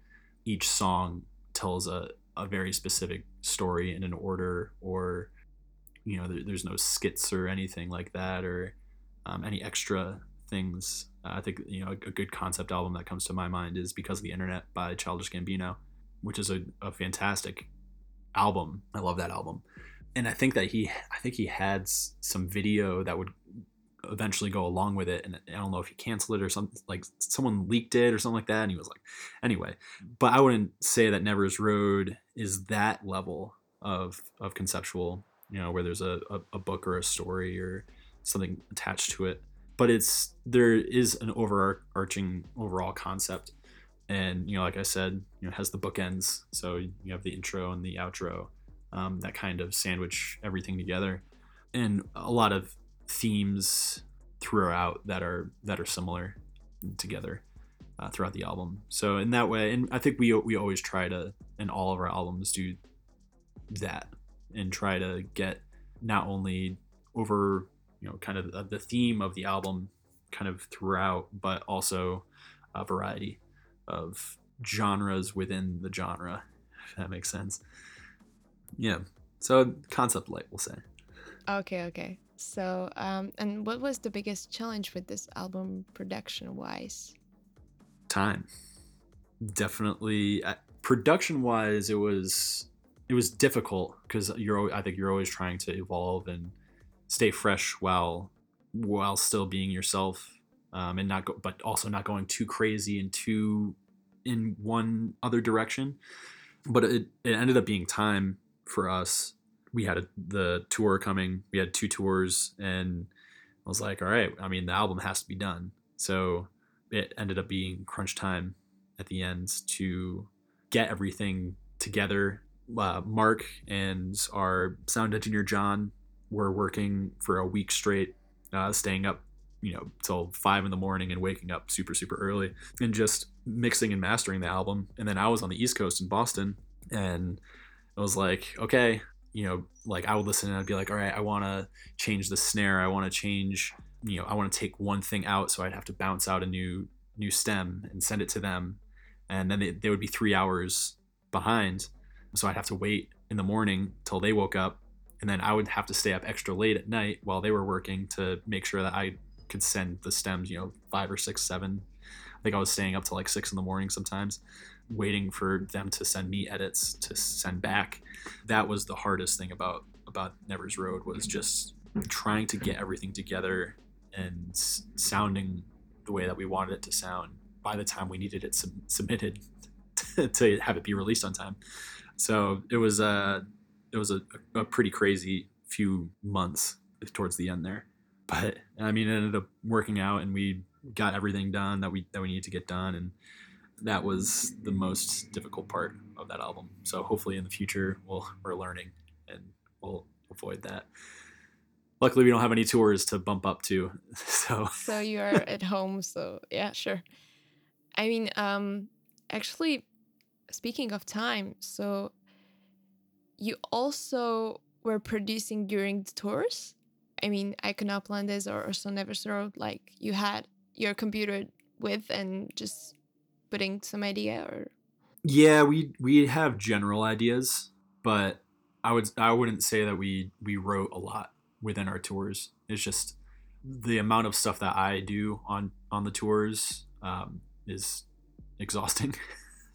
each song tells a, a very specific story in an order or you know there, there's no skits or anything like that or um, any extra things. Uh, I think you know a, a, good concept album that comes to my mind is "Because of the Internet" by Childish Gambino, which is a, a fantastic album. I love that album, and I think that he I think he had some video that would eventually go along with it and i don't know if he canceled it or something like someone leaked it or something like that and he was like anyway. But i wouldn't say that Nevers Road is that level of of conceptual you know where there's a, a, a book or a story or something attached to it. But it's there is an overarching overall concept and you know like i said you know has the bookends. So you have the intro and the outro um, that kind of sandwich everything together. And a lot of themes throughout that are that are similar together uh, throughout the album. So in that way and i think we we always try to in all of our albums do that and try to get not only over you know kind of the theme of the album kind of throughout but also a variety of genres within the genre if that makes sense. Yeah so concept light we'll say. Okay okay. So um and what was the biggest challenge with this album production wise time. Definitely uh, production wise it was it was difficult because you're i think you're always trying to evolve and stay fresh while while still being yourself um, and not go, but also not going too crazy and too in one other direction. But it, it ended up being time for us. We had a, the tour coming. We had two tours, and I was like, all right. I mean, the album has to be done. So it ended up being crunch time at the end to get everything together. Uh, Mark and our sound engineer John were working for a week straight, uh, staying up, you know, till five in the morning and waking up super, super early and just mixing and mastering the album. And then I was on the East Coast in Boston and I was like, okay, you know, like I would listen and I'd be like, all right, I want to change the snare. I want to change, you know, I want to take one thing out. So I'd have to bounce out a new, new stem and send it to them. And then they, they would be three hours behind. So I'd have to wait in the morning till they woke up and then I would have to stay up extra late at night while they were working to make sure that I could send the stems, you know, five or six, seven. I think I was staying up till like six in the morning sometimes, waiting for them to send me edits to send back. That was the hardest thing about about Nevers Road was just trying to get everything together and sounding the way that we wanted it to sound by the time we needed it sub- submitted to have it be released on time. So it was a it was a, a pretty crazy few months towards the end there. but I mean, it ended up working out, and we got everything done that we that we needed to get done, and that was the most difficult part of that album. So hopefully, in the future, we'll we're learning, and we'll avoid that. Luckily, we don't have any tours to bump up to, so So you are at home, so yeah, sure. I mean, um actually speaking of time, so you also were producing during the tours? I mean, I Cannot Plan This or, or Son Never Road, like you had your computer with and just putting some idea or yeah, we we have general ideas, but I would I wouldn't say that we we wrote a lot within our tours. It's just the amount of stuff that I do on on the tours um, is exhausting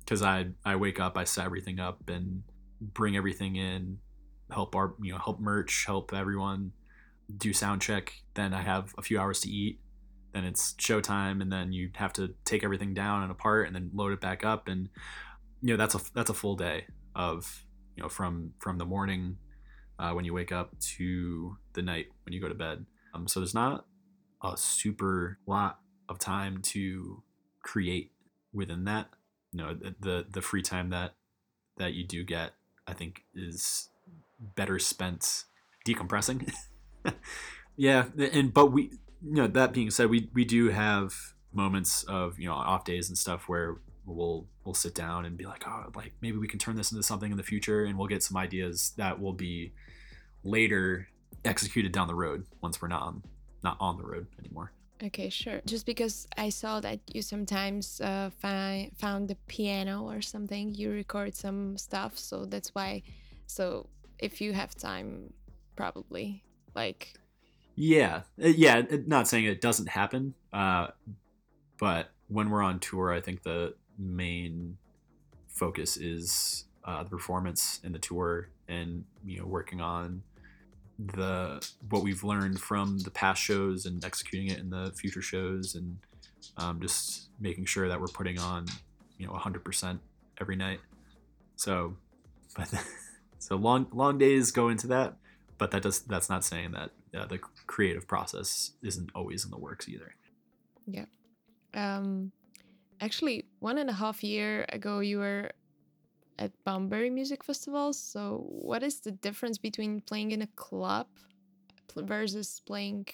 because I I wake up, I set everything up, and bring everything in, help our you know help merch, help everyone do sound check. Then I have a few hours to eat. Then it's showtime, and then you have to take everything down and apart, and then load it back up, and you know that's a that's a full day of you know from from the morning uh, when you wake up to the night when you go to bed. Um, so there's not a super lot of time to create within that. You know, the, the the free time that that you do get, I think, is better spent decompressing. yeah, and but we, you know, that being said, we we do have moments of you know off days and stuff where we'll we'll sit down and be like oh like maybe we can turn this into something in the future and we'll get some ideas that will be later executed down the road once we're not on not on the road anymore Okay, sure. Just because I saw that you sometimes uh, fi- found the piano or something, you record some stuff, so that's why. So if you have time, probably like. Yeah Uh, yeah not saying it doesn't happen uh but when we're on tour i think the main focus is uh, the performance and the tour and you know working on the what we've learned from the past shows and executing it in the future shows and um, just making sure that we're putting on you know 100% every night. So but so long long days go into that but that does that's not saying that uh, the creative process isn't always in the works either Yeah. Um, actually, one and a half year ago, you were at Bunbury Music Festival. So, what is the difference between playing in a club versus playing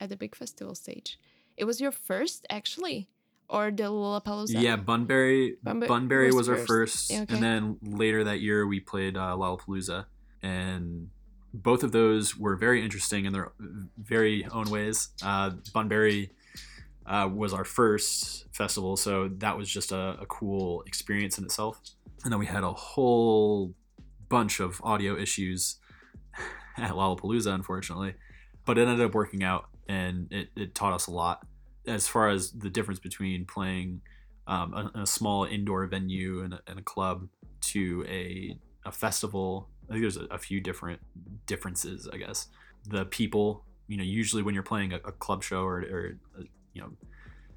at the big festival stage? It was your first, actually, or the Lollapalooza? yeah bunbury Bunbu- bunbury was was, our first. first Yeah, okay. and then later that year we played uh, lollapalooza and both of those were very interesting in their very own ways uh, bunbury uh, was our first festival so that was just a, a cool experience in itself and then we had a whole bunch of audio issues at lollapalooza unfortunately but it ended up working out and it, it taught us a lot as far as the difference between playing um, a, a small indoor venue and a, and a club to a, a festival. I think there's a, a few different differences, I guess. The people, you know, usually when you're playing a, a club show or, or uh, you know,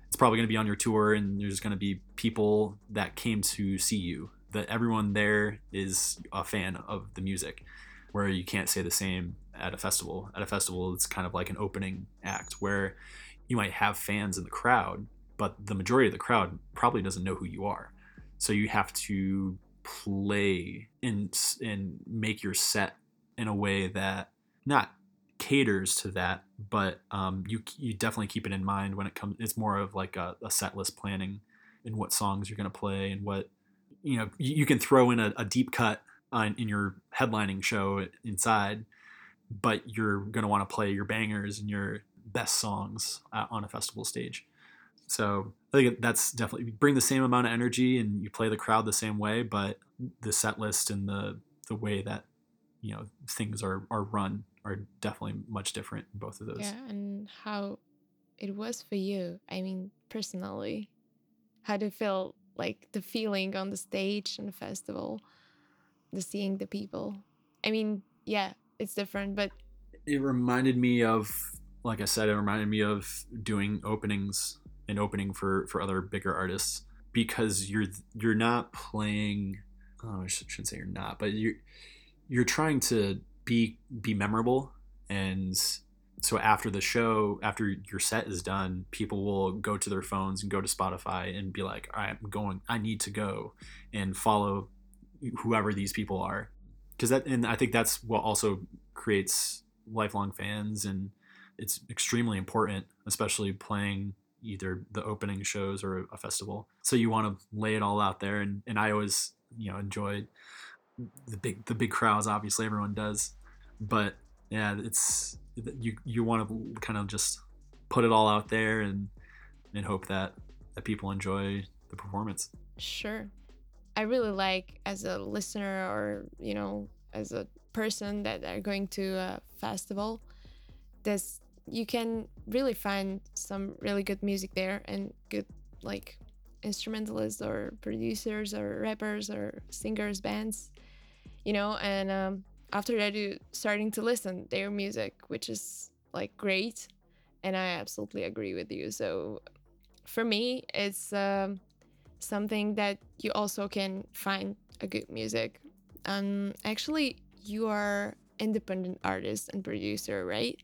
it's probably going to be on your tour and there's going to be people that came to see you. That everyone there is a fan of the music, where you can't say the same at a festival. At a festival, it's kind of like an opening act where you might have fans in the crowd, but the majority of the crowd probably doesn't know who you are. So you have to play and and make your set in a way that not caters to that, but um, you you definitely keep it in mind when it comes. It's more of like a, a set list planning and what songs you're going to play and what you know. You, you can throw in a, a deep cut on, in your headlining show inside, but you're going to want to play your bangers and your best songs uh, on a festival stage. So I think that's definitely you bring the same amount of energy and you play the crowd the same way, but the set list and the the way that you know things are are run are definitely much different in both of those. Yeah, and how it was for you. I mean, personally, how do you feel like the feeling on the stage and the festival, the seeing the people? I mean, yeah, it's different, but It reminded me of, like I said, it reminded me of doing openings and opening for for other bigger artists because you're you're not playing. Oh, I shouldn't say you're not, but you're you're trying to be be memorable and so after the show, after your set is done, people will go to their phones and go to Spotify and be like, "All right, I'm going. I need to go and follow whoever these people are." Because that, and I think that's what also creates lifelong fans, and it's extremely important, especially playing either the opening shows or a festival. So you want to lay it all out there, and and I always you know enjoy the big the big crowds. Obviously, everyone does, but yeah, it's you you want to kind of just put it all out there and and hope that that people enjoy the performance. Sure. I really like as a listener or, you know, as a person that are going to a festival, this you can really find some really good music there and good like instrumentalists or producers or rappers or singers bands you know and um, after that you starting to listen their music which is like great and i absolutely agree with you. So for me it's um, something that you also can find a good music. Um actually you are independent artist and producer right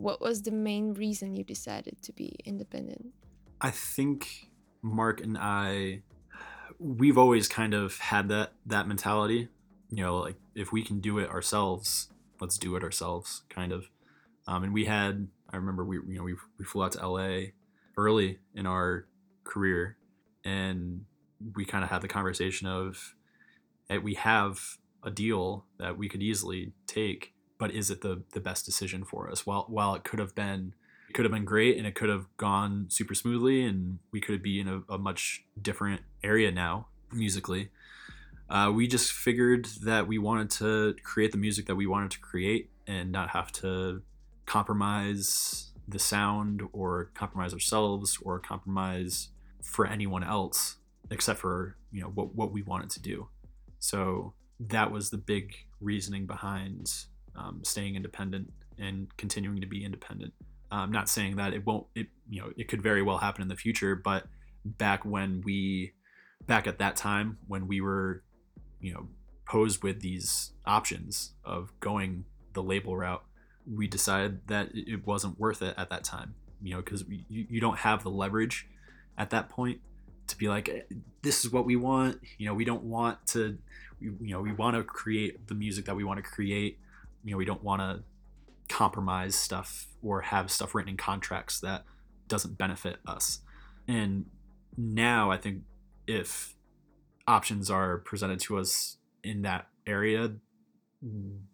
what was the main reason you decided to be independent? I think mark and i we've always kind of had that that mentality. You know, like if we can do it ourselves, let's do it ourselves, kind of. Um, and we had, I remember we, you know, we, we flew out to LA early in our career and we kind of had the conversation of, hey, we have a deal that we could easily take, but is it the, the best decision for us? While, while it could have been, could have been great and it could have gone super smoothly and we could be in a, a much different area now musically uh, we just figured that we wanted to create the music that we wanted to create and not have to compromise the sound or compromise ourselves or compromise for anyone else except for you know what, what we wanted to do so that was the big reasoning behind um, staying independent and continuing to be independent. I'm not saying that it won't it you know it could very well happen in the future but back when we back at that time when we were you know posed with these options of going the label route we decided that it wasn't worth it at that time you know because you, you don't have the leverage at that point to be like eh, this is what we want you know we don't want to you know we want to create the music that we want to create you know we don't want to compromise stuff or have stuff written in contracts that doesn't benefit us and now i think if options are presented to us in that area,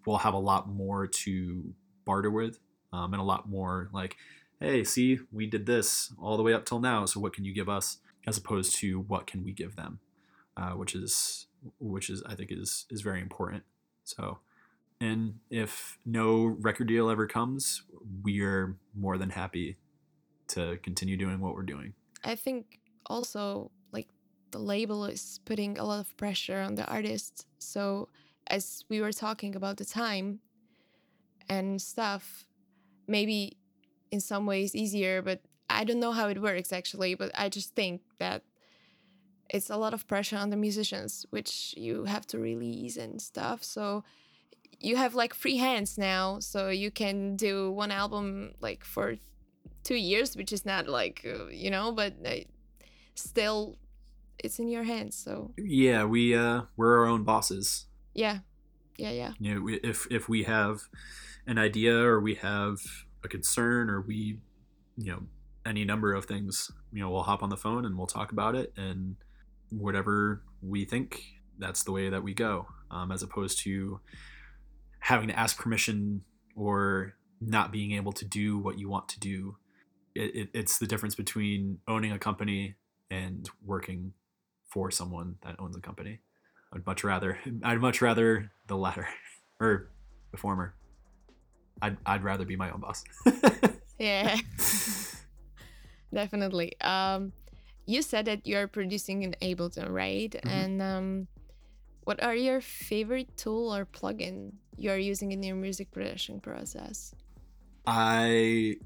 we'll have a lot more to barter with um, and a lot more like, hey, see, we did this all the way up till now. So what can you give us? As opposed to what can we give them, uh, which is which is I think is is very important. So, and if no record deal ever comes, we are more than happy to continue doing what we're doing. I think also like the label is putting a lot of pressure on the artist. So, as we were talking about the time and stuff, maybe in some ways easier, but I don't know how it works actually. But I just think that it's a lot of pressure on the musicians, which you have to release and stuff. So, you have like free hands now, so you can do one album like for two years, which is not like, uh, you know, but uh, still it's in your hands. So yeah, we uh we're our own bosses. Yeah, yeah, yeah. You know, if if we have an idea or we have a concern or we, you know, any number of things, you know, we'll hop on the phone and we'll talk about it and whatever we think, that's the way that we go. Um, as opposed to having to ask permission or not being able to do what you want to do. It, it, it's the difference between owning a company and working for someone that owns a company. I'd much rather I'd much rather the latter or the former. I'd I'd rather be my own boss. yeah. Definitely. Um you said that you're producing in Ableton, right? Mm-hmm. And um what are your favorite tool or plugin you're using in your music production process? I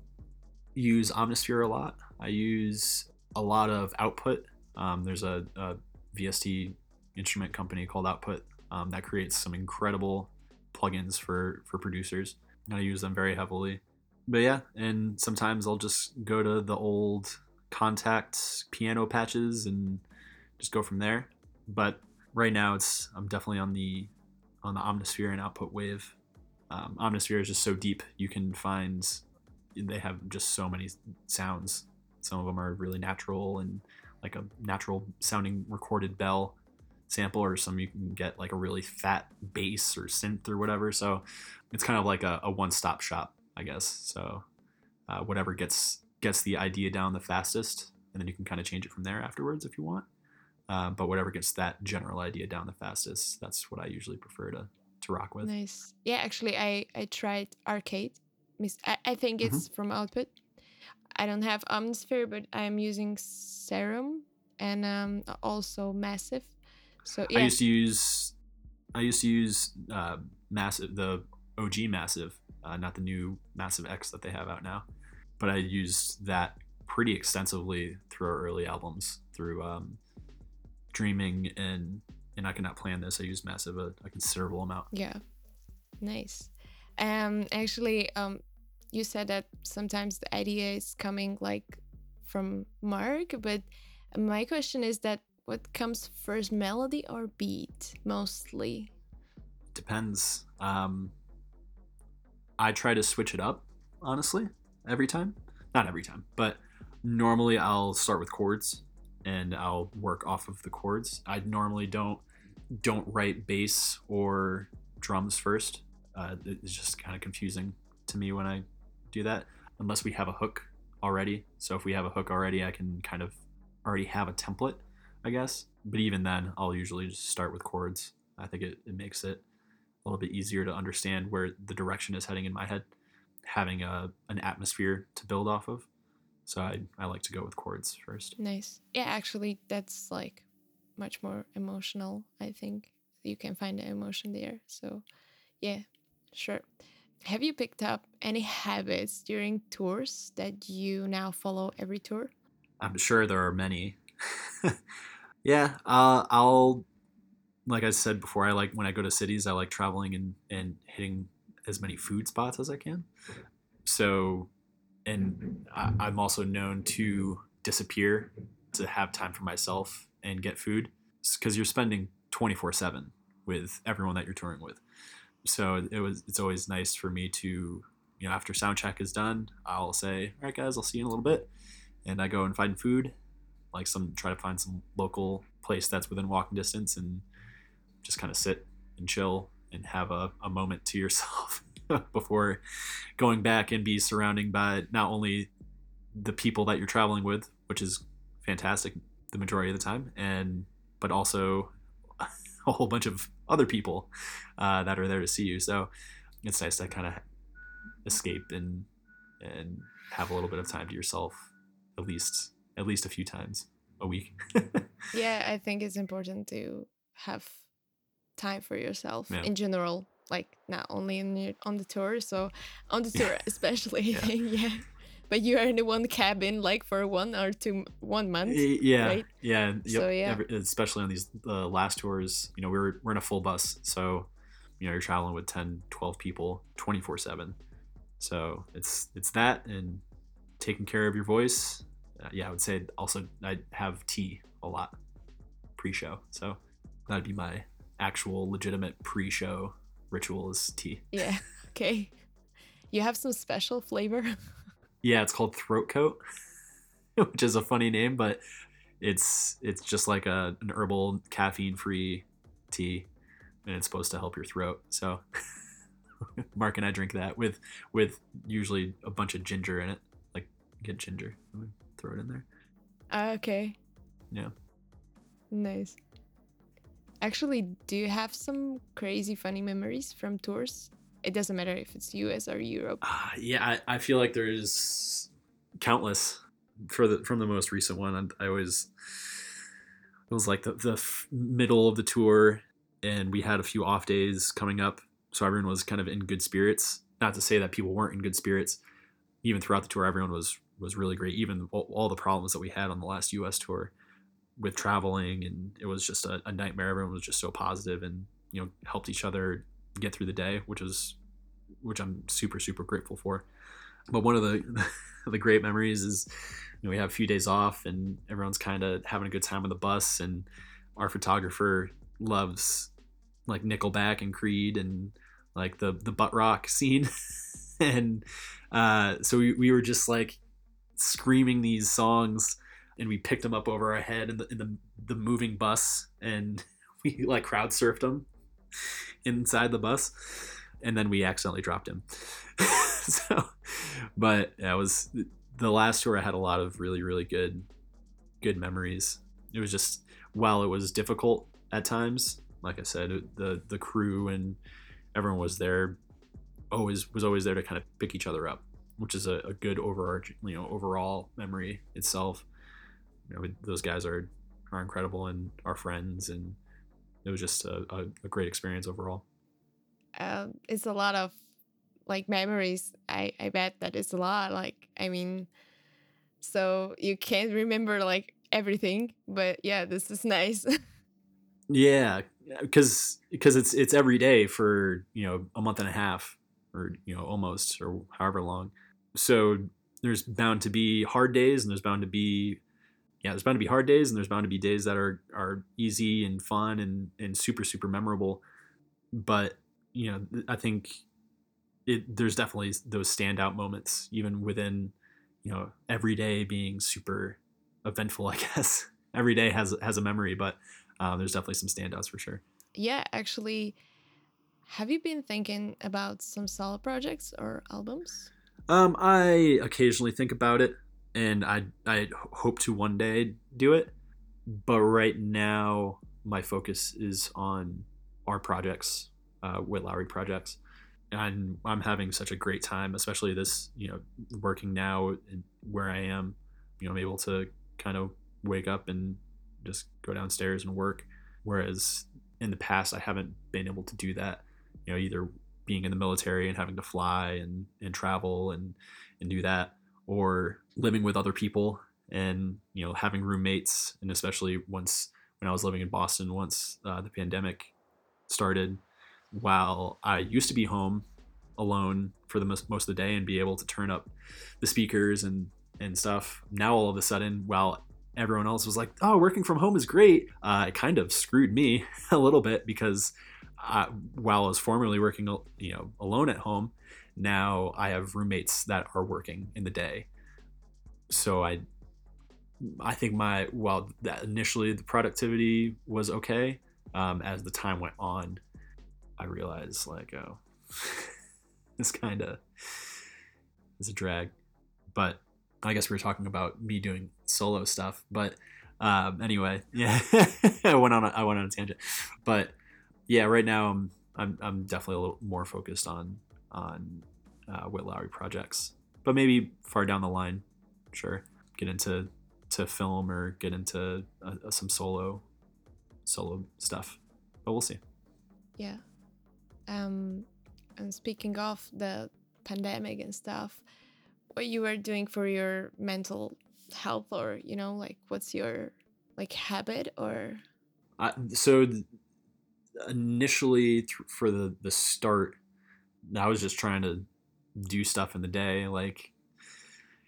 use Omnisphere a lot. I use a lot of output um, there's a, a, VST instrument company called Output um, that creates some incredible plugins for for producers. And I use them very heavily. but yeah, and sometimes I'll just go to the old Kontakt piano patches and just go from there. But right now, it's I'm definitely on the on the Omnisphere and Output Wave. Um, Omnisphere is just so deep; you can find they have just so many sounds. Some of them are really natural and like a natural sounding recorded bell sample, or some you can get like a really fat bass or synth or whatever. So it's kind of like a, a one stop shop, I guess. So uh, whatever gets gets the idea down the fastest, and then you can kind of change it from there afterwards if you want. Uh, but whatever gets that general idea down the fastest, that's what I usually prefer to to rock with. Nice. Yeah, actually, I I tried Arcade. I, I think Mm-hmm. it's from Output. I don't have Omnisphere, but I'm using Serum and um, also Massive. So yeah, I used to use I used to use uh, massive the OG massive, uh, not the new massive X that they have out now, but I used that pretty extensively through our early albums through um, Dreaming and and I cannot plan this. I use massive a, a considerable amount. Yeah. Nice. Um actually um you said that sometimes the idea is coming like from Mark, but my question is that what comes first melody or beat mostly? Depends. Um, I try to switch it up, honestly, every time. Not every time, but normally I'll start with chords and I'll work off of the chords. I normally don't don't write bass or drums first. Uh, it's just kind of confusing to me when I do that, unless we have a hook already. So if we have a hook already, I can kind of already have a template, I guess. But even then, I'll usually just start with chords. I think it, it makes it a little bit easier to understand where the direction is heading in my head, having a an atmosphere to build off of. So I, I like to go with chords first. Nice. Yeah, actually that's like much more emotional, I think. You can find the emotion there. So yeah, sure. Have you picked up any habits during tours that you now follow every tour? I'm sure there are many. yeah, uh, I'll like I said before. I like when I go to cities. I like traveling and and hitting as many food spots as I can. So, and I, I'm also known to disappear to have time for myself and get food because you're spending 24 seven with everyone that you're touring with. So it was. It's always nice for me to you know after sound check is done, I'll say, all right guys, I'll see you in a little bit and I go and find food, like some try to find some local place that's within walking distance, and just kind of sit and chill and have a, a moment to yourself before going back and be surrounding by not only the people that you're traveling with, which is fantastic the majority of the time, and but also a whole bunch of other people uh, that are there to see you. So it's nice to kind of escape and and have a little bit of time to yourself at least at least a few times a week. Yeah, I think it's important to have time for yourself Yeah. in general, like not only in your, on the tour, so on the tour especially. Yeah. Yeah. But you are in the one cabin like for one or two one month. Yeah, right? yeah, yep, So, yeah. every- especially on these uh, last tours, you know, we're we're in a full bus, so you know, you're traveling with 10, 12 people 24/7. So, it's it's that and taking care of your voice. Uh, yeah, I would say also I have tea a lot pre-show. So, that'd be my actual legitimate pre-show ritual is tea. Yeah. Okay. You have some special flavor. Yeah, it's called throat coat, which is a funny name, but it's it's just like a an herbal caffeine free tea, and it's supposed to help your throat. So Mark and I drink that with with usually a bunch of ginger in it. Like get ginger, and we throw it in there. Ah, okay. Yeah. Nice. Actually, do you have some crazy funny memories from tours? It doesn't matter if it's US or Europe. Uh, yeah, I, I feel like there's countless for the from the most recent one. I, I always it was like the the middle of the tour, and we had a few off days coming up, so everyone was kind of in good spirits. Not to say that people weren't in good spirits. Even throughout the tour, everyone was was really great. Even all the problems that we had on the last U.S. tour with traveling, and it was just a, a nightmare. Everyone was just so positive, and you know helped each other get through the day, which was which I'm super super grateful for. but one of the the great memories is you know, we have a few days off and everyone's kind of having a good time on the bus and our photographer loves like Nickelback and Creed and like the the butt rock scene and uh, so we, we were just like screaming these songs and we picked him up over our head in the in the, the moving bus and we like crowd surfed him inside the bus and then we accidentally dropped him. So but that was the last tour i had a lot of really really good good memories. It was just while it was difficult at times like i said the the crew and everyone was there always was always there to kind of pick each other up which is a, a good overarching you know overall memory itself you know those guys are are incredible and our friends and it was just a, a, a great experience overall um, it's a lot of like memories. I I bet that is a lot. Like I mean, so you can't remember like everything, but yeah, this is nice. yeah, because because it's it's every day for you know a month and a half or you know almost or however long. So there's bound to be hard days and there's bound to be yeah there's bound to be hard days and there's bound to be days that are are easy and fun and and super super memorable but you know i think it, there's definitely those standout moments, even within, you know, every day being super eventful. I guess every day has has a memory, but uh, there's definitely some standouts for sure. Yeah, actually, have you been thinking about some solo projects or albums? Um, I occasionally think about it, and I I hope to one day do it, but right now my focus is on our projects, uh, Lowry projects and I'm having such a great time, especially this, you know, working now where I am, you know, I'm able to kind of wake up and just go downstairs and work. Whereas in the past, I haven't been able to do that, you know, either being in the military and having to fly and, and travel and, and do that, or living with other people and, you know, having roommates. And especially once when I was living in Boston, once uh, the pandemic started, while I used to be home alone for the most, most of the day and be able to turn up the speakers and and stuff. Now all of a sudden, while everyone else was like, "Oh, working from home is great," uh, it kind of screwed me a little bit because uh, while I was formerly working, you know, alone at home, now I have roommates that are working in the day. So I, I think my while that initially the productivity was okay, um, as the time went on, I realized like oh, this kind of is a drag. But I guess we were talking about me doing solo stuff. But um, anyway, yeah, I went on a, I went on a tangent. But yeah, right now I'm I'm, I'm definitely a little more focused on on uh, Witt Lowry projects. But maybe far down the line, sure, get into to film or get into uh, some solo solo stuff. But we'll see. Yeah. Um, and speaking of the pandemic and stuff, what you were doing for your mental health, or you know, like what's your like habit or? Uh, so initially, for the the start, I was just trying to do stuff in the day. Like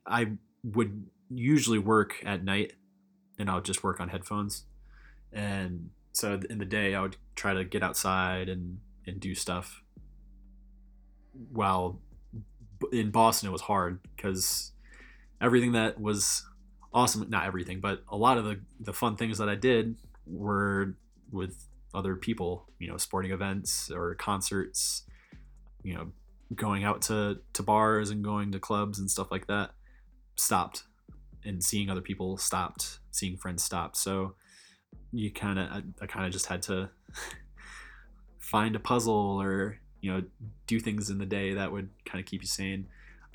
I would usually work at night, and I would just work on headphones, and so in the day I would try to get outside and and do stuff. While in Boston it was hard because everything that was awesome not everything but a lot of the the fun things that I did were with other people you know sporting events or concerts you know going out to to bars and going to clubs and stuff like that stopped and seeing other people stopped seeing friends stopped so you kind of I, I kind of just had to find a puzzle or you know do things in the day that would kind of keep you sane.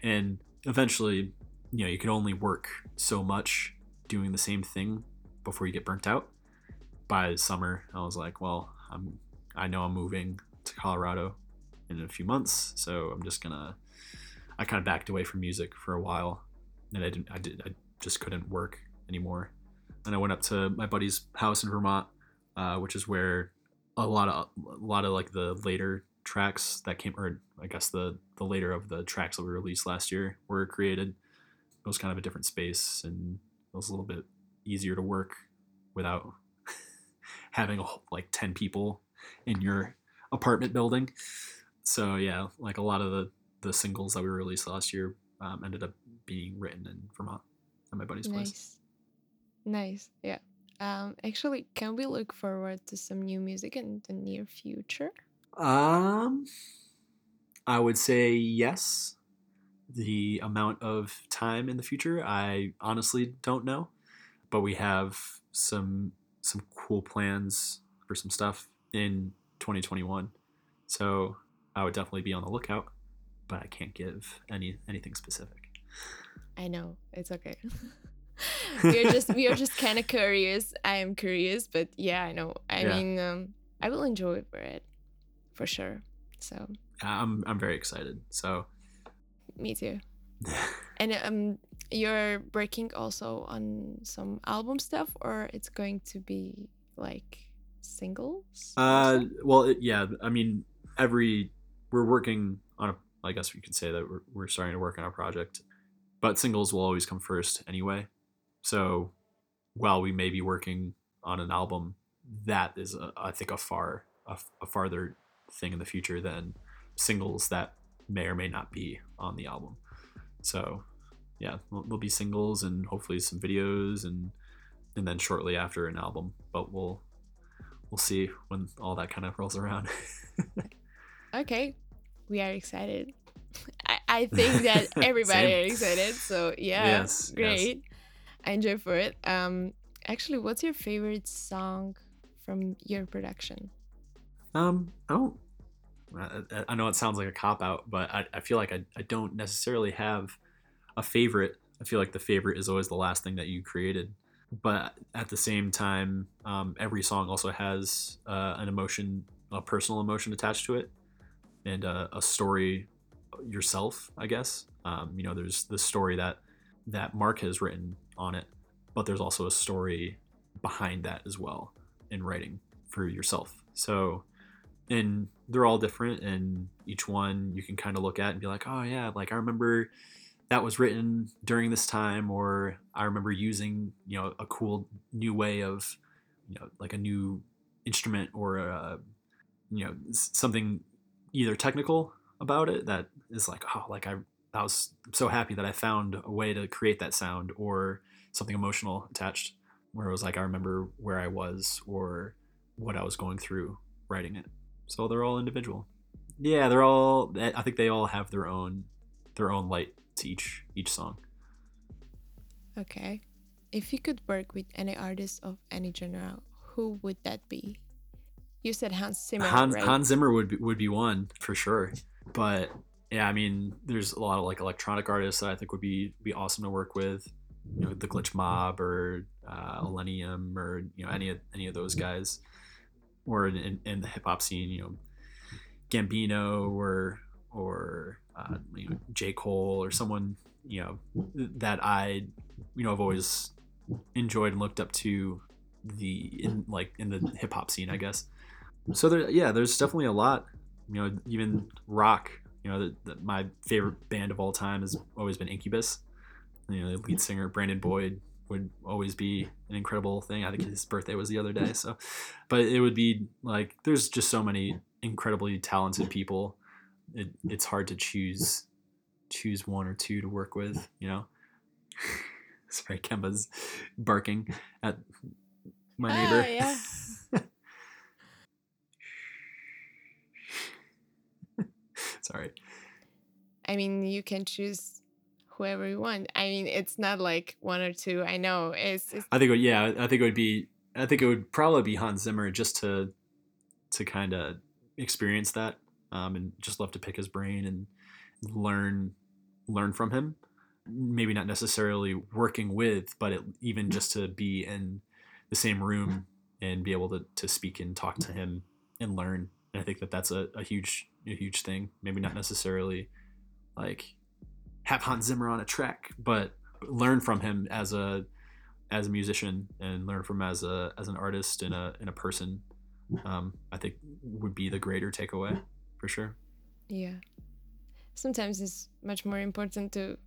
And eventually you know you could only work so much doing the same thing before you get burnt out. By summer i was like well i'm i know i'm moving to colorado in a few months so i'm just gonna i kind of backed away from music for a while and i didn't i did i just couldn't work anymore and i went up to my buddy's house in vermont uh, which is where a lot of a lot of like the later tracks that came, or I guess the the later of the tracks that we released last year were created. It was kind of a different space, and it was a little bit easier to work without having a, like ten people in your apartment building. So yeah, like a lot of the the singles that we released last year um, ended up being written in Vermont at my buddy's place. Nice. Nice. Yeah. Um, actually, can we look forward to some new music in the near future? Um, I would say yes. The amount of time in the future, I honestly don't know, but we have some some cool plans for some stuff in 2021. So I would definitely be on the lookout, but I can't give any anything specific. I know it's okay. we are just we are just kind of curious. I am curious, but yeah, I know. I Yeah. mean, um, I will enjoy it for it, for sure. So I'm I'm very excited. So me too. And um, you're working also on some album stuff, or it's going to be like singles? Uh, well, it, yeah. I mean, every we're working on a. I guess we could say that we're we're starting to work on a project, but singles will always come first anyway. So, while we may be working on an album, that is, a, I think, a far a farther thing in the future than singles that may or may not be on the album. So, yeah, there'll be singles and hopefully some videos and and then shortly after an album. But we'll we'll see when all that kind of rolls around. Okay, we are excited. I, I think that everybody is excited. So yeah, Yes, yes. great. I enjoy for it. Um, actually, what's your favorite song from your production? um, I don't. I, I- I know it sounds like a cop out, but I, I feel like I, I don't necessarily have a favorite. I feel like the favorite is always the last thing that you created. But at the same time, um, every song also has uh, an emotion, a personal emotion attached to it, and uh, a story yourself. I guess um, you know there's the story that that Mark has written on it, but there's also a story behind that as well in writing for yourself. So, and they're all different, and each one you can kind of look at and be like, oh yeah, like I remember that was written during this time, or I remember using you know a cool new way of you know like a new instrument or a you know something either technical about it that is like oh like I I was so happy that I found a way to create that sound or something emotional attached where it was like I remember where I was or what I was going through writing it. So they're all individual. Yeah, they're all I think they all have their own their own light to each each song. Okay, if you could work with any artist of any genre, who would that be? You said Hans Zimmer, Hans, right? Hans Zimmer would be, would be one for sure. But yeah, I mean, there's a lot of like electronic artists that I think would be be awesome to work with. You know, the Glitch Mob or uh, Illenium or you know any of any of those guys, or in, in, in the hip hop scene, you know, Gambino or or uh, you know, J Cole or someone you know that I you know I've always enjoyed and looked up to the in like in the hip hop scene, I guess so there yeah there's definitely a lot you know even rock you know the, the, my favorite band of all time has always been incubus. You know the lead singer brandon boyd would always be an incredible thing. I think his birthday was the other day so. But it would be like there's just so many incredibly talented people. It, it's hard to choose choose one or two to work with you know? Sorry kemba's barking at my neighbor. Ah, yeah. sorry I mean, you can choose whoever you want. I mean, it's not like one or two. I know it's, it's I think would, yeah, I think it would be I think it would probably be Hans Zimmer just to to kind of experience that um, and just love to pick his brain and learn learn from him. Maybe not necessarily working with, but it, even just to be in the same room and be able to, to speak and talk to him and learn. And I think that that's a, a huge a huge thing. Maybe not necessarily like have Hans Zimmer on a track, but learn from him as a as a musician and learn from as a as an artist and a and a person. Um, I think would be the greater takeaway. for sure. Yeah. Sometimes it's much more important to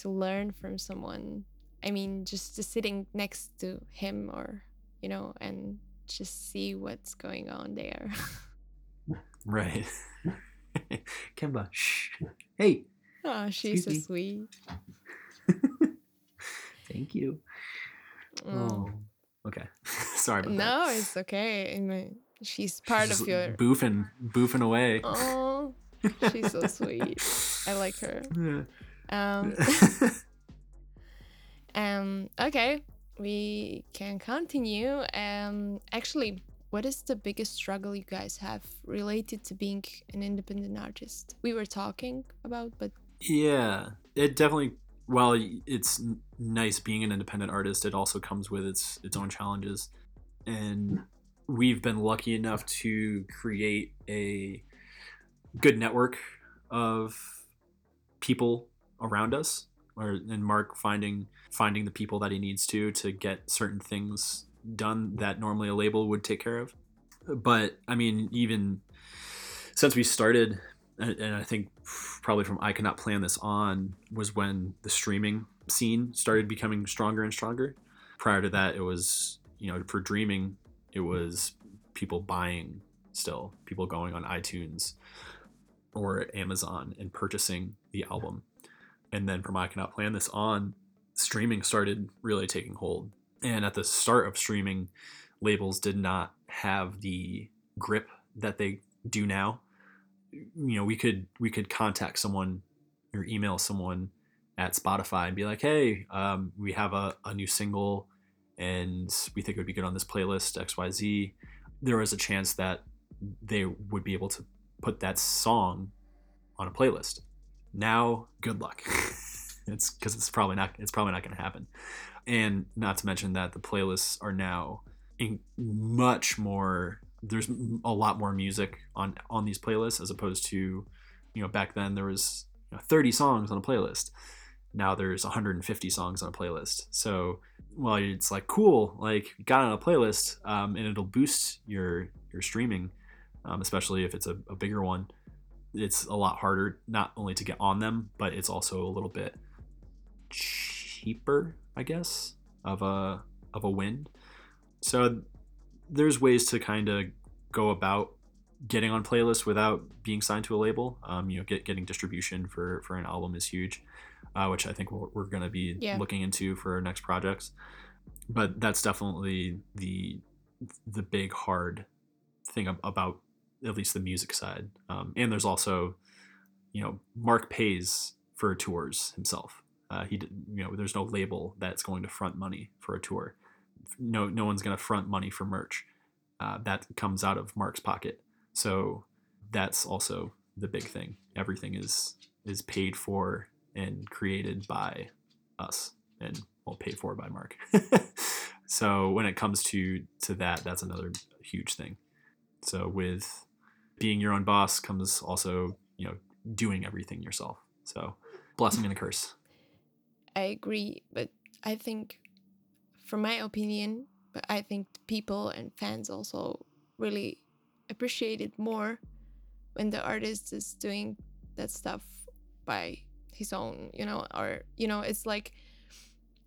to learn from someone. I mean, just just sitting next to him or you know, and just see what's going on there. Right. Kemba, shh. Hey, oh, she's so me. sweet. thank you. Oh. Oh, okay. Sorry about that. No, it's okay. I mean, she's part She's of just your. boofing, boofing away. Oh, she's so sweet. I like her. Um, um. Okay, we can continue. Um. Actually, what is the biggest struggle you guys have related to being an independent artist? We were talking about, but Yeah, it definitely. While it's nice being an independent artist, it also comes with its its own challenges, and we've been lucky enough to create a good network of people around us, or and Mark finding finding the people that he needs to to get certain things done that normally a label would take care of. But I mean, even since we started and, I think probably from I cannot plan this on was when the streaming scene started becoming stronger and stronger. Prior to that, it was you know for dreaming, it was people buying still, people going on iTunes or Amazon and purchasing the album, and then from I cannot plan this on, streaming started really taking hold. And at the start of streaming, labels did not have the grip that they do now. You know we could we could contact someone or email someone at spotify and be like hey um, we have a, a new single and we think it would be good on this playlist xyz there was a chance that they would be able to put that song on a playlist. Now good luck. It's because it's probably not it's probably not going to happen and not to mention that the playlists are now in much more there's a lot more music on on these playlists as opposed to you know back then there was you know, 30 songs on a playlist. Now there's 150 songs on a playlist. So well it's like cool like got on a playlist um, and it'll boost your your streaming um, especially if it's a, a bigger one it's a lot harder not only to get on them but it's also a little bit cheaper i guess of a of a win so there's ways to kind of go about getting on playlists without being signed to a label. Um, you know, get, getting distribution for for an album is huge, uh, which I think we're, we're going to be Yeah. looking into for our next projects. But that's definitely the the big hard thing about at least the music side. Um, and there's also, you know, Mark pays for tours himself. Uh, he, you know, there's no label that's going to front money for a tour. No, no one's going to front money for merch. Uh, that comes out of Mark's pocket. So that's also the big thing. Everything is is paid for and created by us, and well, paid for by Mark. so when it comes to to that, that's another huge thing. So with being your own boss comes also you know doing everything yourself. So blessing and a curse. I agree. But I think, from my opinion, but I think people and fans also really appreciate it more when the artist is doing that stuff by his own, you know, or you know, it's like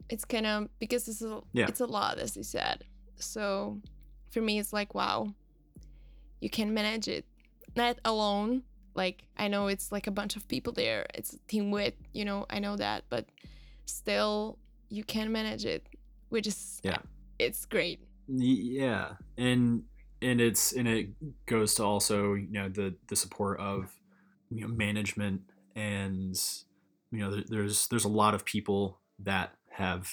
it's kind of because it's a Yeah. it's a lot, as you said. So for me, it's like wow, you can manage it not alone. Like I know it's like a bunch of people there. It's a team with, you know, I know that, but still you can manage it, which is Yeah. it's great. Yeah and and it's and it goes to also you know the the support of you know management and you know there, there's there's a lot of people that have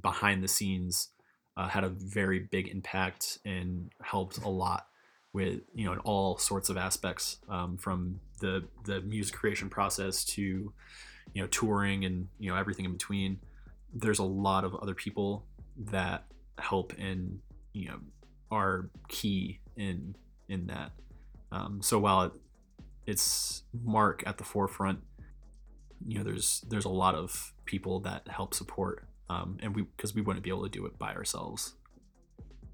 behind the scenes uh, had a very big impact and helped a lot with you know in all sorts of aspects um, from the the music creation process to you know touring and you know everything in between there's a lot of other people that help and you know are key in in that. Um, so while it, it's mark at the forefront you know there's there's a lot of people that help support um, and we because we wouldn't be able to do it by ourselves.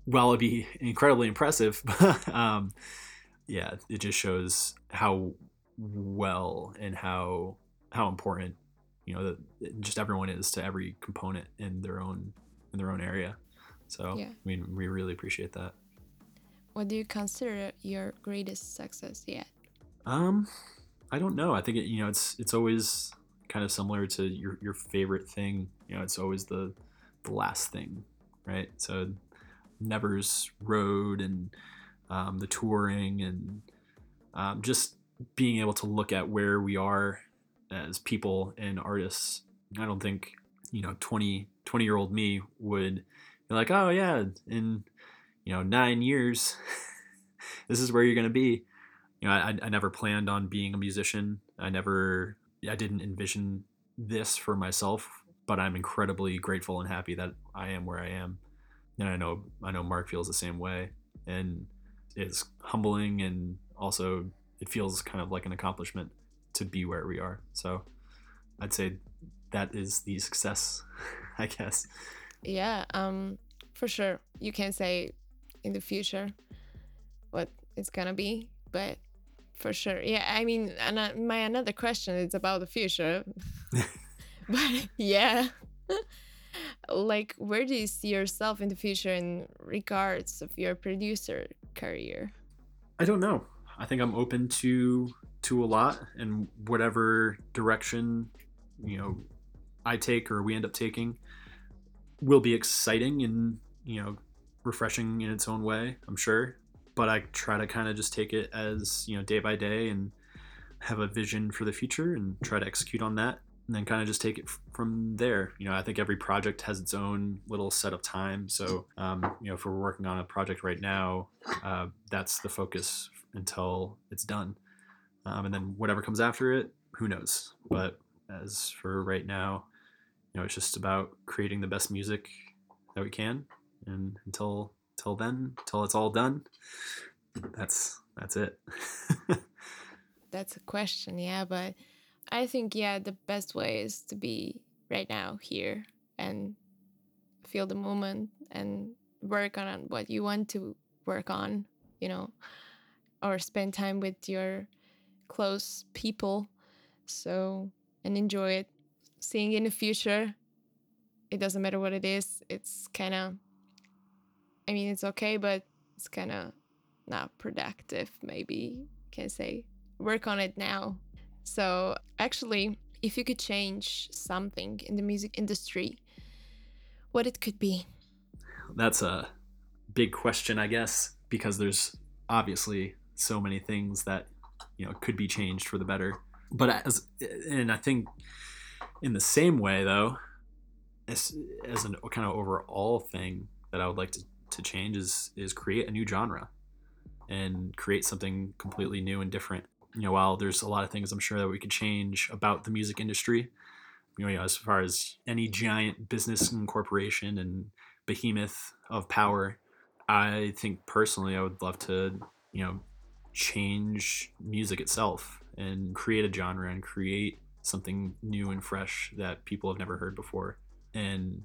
While it'd be incredibly impressive um, yeah, it just shows how well and how how important you know that just everyone is to every component in their own in their own area. So Yeah. I mean, we really appreciate that. What do you consider your greatest success yet? Um, I don't know. I think it, you know it's it's always kind of similar to your your favorite thing. You know, it's always the the last thing, right? So Nevers Road and um, the touring and um, just being able to look at where we are as people and artists. I don't think you know 20 20 year old me would be like, oh yeah, in you know nine years, this is where you're gonna be you know, I, I never planned on being a musician. I never, I didn't envision this for myself, but I'm incredibly grateful and happy that I am where I am. And I know, I know Mark feels the same way. And it's humbling and also it feels kind of like an accomplishment to be where we are. So I'd say that is the success, I guess. Yeah, um, for sure. You can say in the future what it's gonna be, but for sure, yeah. I mean, and uh, my another question is about the future, but yeah, like where do you see yourself in the future in regards of your producer career? I don't know. I think I'm open to to a lot and whatever direction, you know, I take or we end up taking will be exciting and, you know, refreshing in its own way, I'm sure. But I try to kind of just take it as, you know, day by day and have a vision for the future and try to execute on that and then kind of just take it from there. You know, I think every project has its own little set of time. So, um, you know, if we're working on a project right now, uh, that's the focus until it's done. Um, and then whatever comes after it, who knows? But as for right now, you know, it's just about creating the best music that we can. And until till then, till it's all done, that's that's it. That's a question, yeah, but I think yeah, the best way is to be right now here and feel the moment and work on what you want to work on, you know, or spend time with your close people. So, and enjoy it. Seeing in the future, it doesn't matter what it is. It's kind of, I mean, it's okay, but it's kind of not productive, maybe can say. Work on it now. So, actually, if you could change something in the music industry, what it could be? that's a big question, I guess, because there's obviously so many things that you know could be changed for the better. But as and I think in the same way though, as as a kind of overall thing that I would like to, to change is is create a new genre and create something completely new and different. You know, while there's a lot of things I'm sure that we could change about the music industry, you know, as far as any giant business and corporation and behemoth of power, I think personally I would love to, you know, change music itself and create a genre and create something new and fresh that people have never heard before and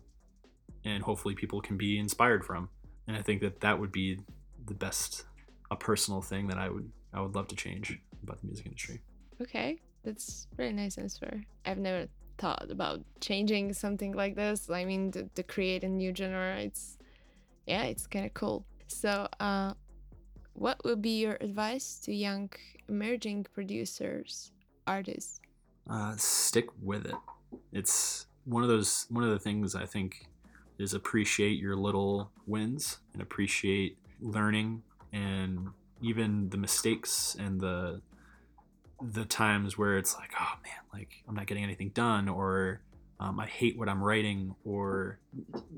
and hopefully people can be inspired from. And I think that that would be the best a personal thing that I would I would love to change about the music industry. Okay, that's very nice answer. I've never thought about changing something like this. I mean, to, to create a new genre, it's yeah, it's kind of cool. So, uh, what would be your advice to young emerging producers, artists? uh, stick with it. It's one of those one of the things I think is appreciate your little wins and appreciate learning and even the mistakes and the the times where it's like oh man like I'm not getting anything done or um, I hate what I'm writing or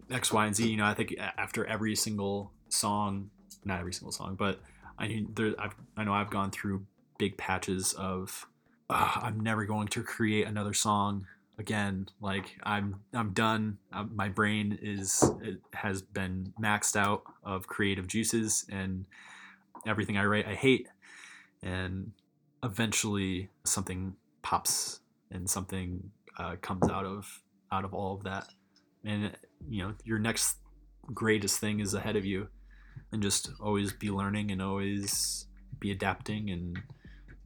X Y and Z you know I think after every single song not every single song but I there I've, I know I've gone through big patches of "Ah, I'm never going to create another song again. Like I'm I'm done. Uh, my brain is has been maxed out of creative juices, and everything I write I hate. And eventually something pops and something uh, comes out of out of all of that, and you know your next greatest thing is ahead of you, and just always be learning and always be adapting and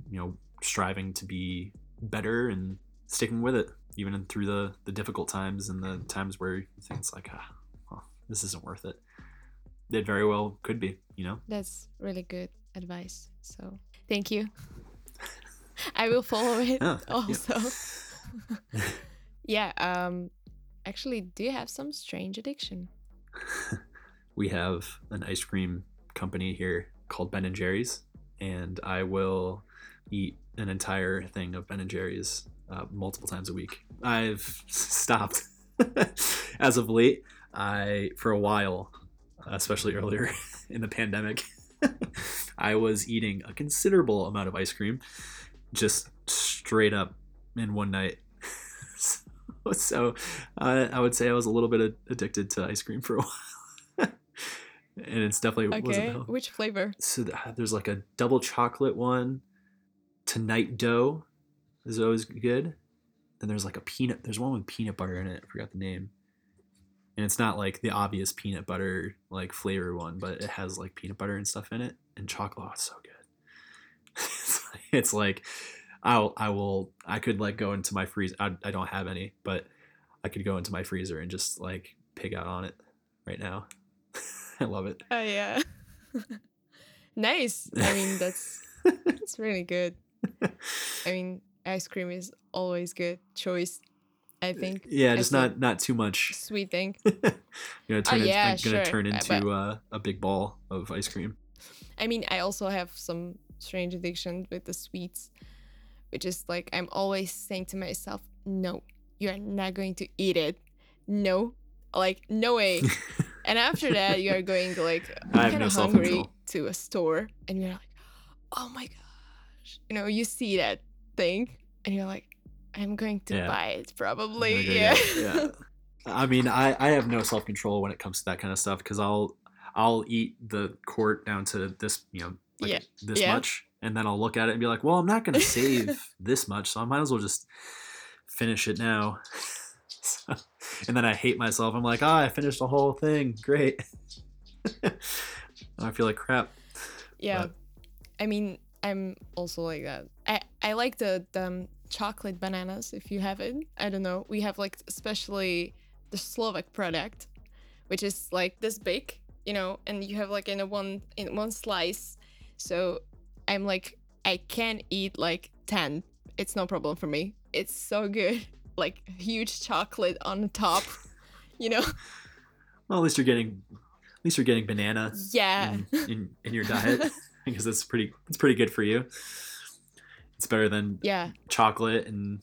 you know striving to be better and sticking with it even through the the difficult times and the times where you think it's like ah well, this isn't worth it it very well could be you know That's really good advice. So thank you. I will follow it Yeah, also. yeah. Um. Actually, do you have some strange addiction? We have an ice cream company here called Ben and Jerry's, and I will eat an entire thing of Ben and Jerry's uh, multiple times a week. I've stopped as of late. I for a while, especially earlier in the pandemic, I was eating a considerable amount of ice cream, just straight up in one night. so uh, I would say I was a little bit addicted to ice cream for a while. And it's definitely Okay. Which flavor? So there's like a double chocolate one. Tonight dough is always good. Then there's like a peanut. There's one with peanut butter in it. I forgot the name. And it's not like the obvious peanut butter like flavor one, but it has like peanut butter and stuff in it and chocolate. Oh, it's so good. it's, like, it's like I'll I will I could like go into my freezer. I, I don't have any, but I could go into my freezer and just like pig out on it right now. I love it. Oh yeah. nice. I mean, that's that's really good. I mean, ice cream is always good choice. I think Yeah, just not not too much. sweet thing. you know, turn Oh, yeah, like, gonna sure. turn Uh, into uh, a big ball of ice cream. I mean, I also have some strange addiction with the sweets, which is like I'm always saying to myself, "No, you are not going to eat it. No, like no way." And after that, you are going like I have kind no of hungry to a store, and you're like, "Oh my gosh!" You know, you see that thing, and you're like, "I'm going to Yeah. buy it, probably." go Yeah. yeah. I mean, I, I have no self control when it comes to that kind of stuff because I'll I'll eat the quart down to this you know like Yeah. this Yeah. much, and then I'll look at it and be like, well, I'm not gonna save this much, so I might as well just finish it now. So- and then I hate myself. I'm like, ah, I finished the whole thing. Great. I feel like crap. Yeah. But- I mean, I'm also like that. I, I like the, the um, chocolate bananas if you have it. I don't know. We have like especially the Slovak product, which is like this big, you know, and you have like in a one in one slice. So I'm like I can eat like 10. It's no problem for me. It's so good. Like huge chocolate on the top. You know? Well, at least you're getting at least you're getting banana Yeah. in, in, in your diet because that's pretty it's pretty good for you. It's better than Yeah. chocolate and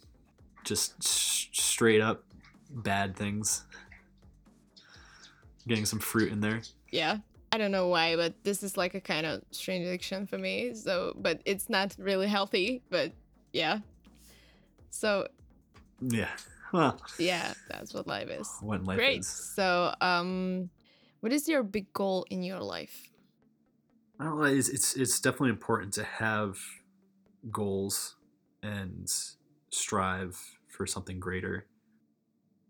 just s- straight up bad things. Getting some fruit in there. yeah i don't know why but this is like a kind of strange addiction for me so but it's not really healthy but yeah so Yeah. Well, yeah that's what life is what life great is. so um what is your big goal in your life Well, it's, it's it's definitely important to have goals and strive for something greater.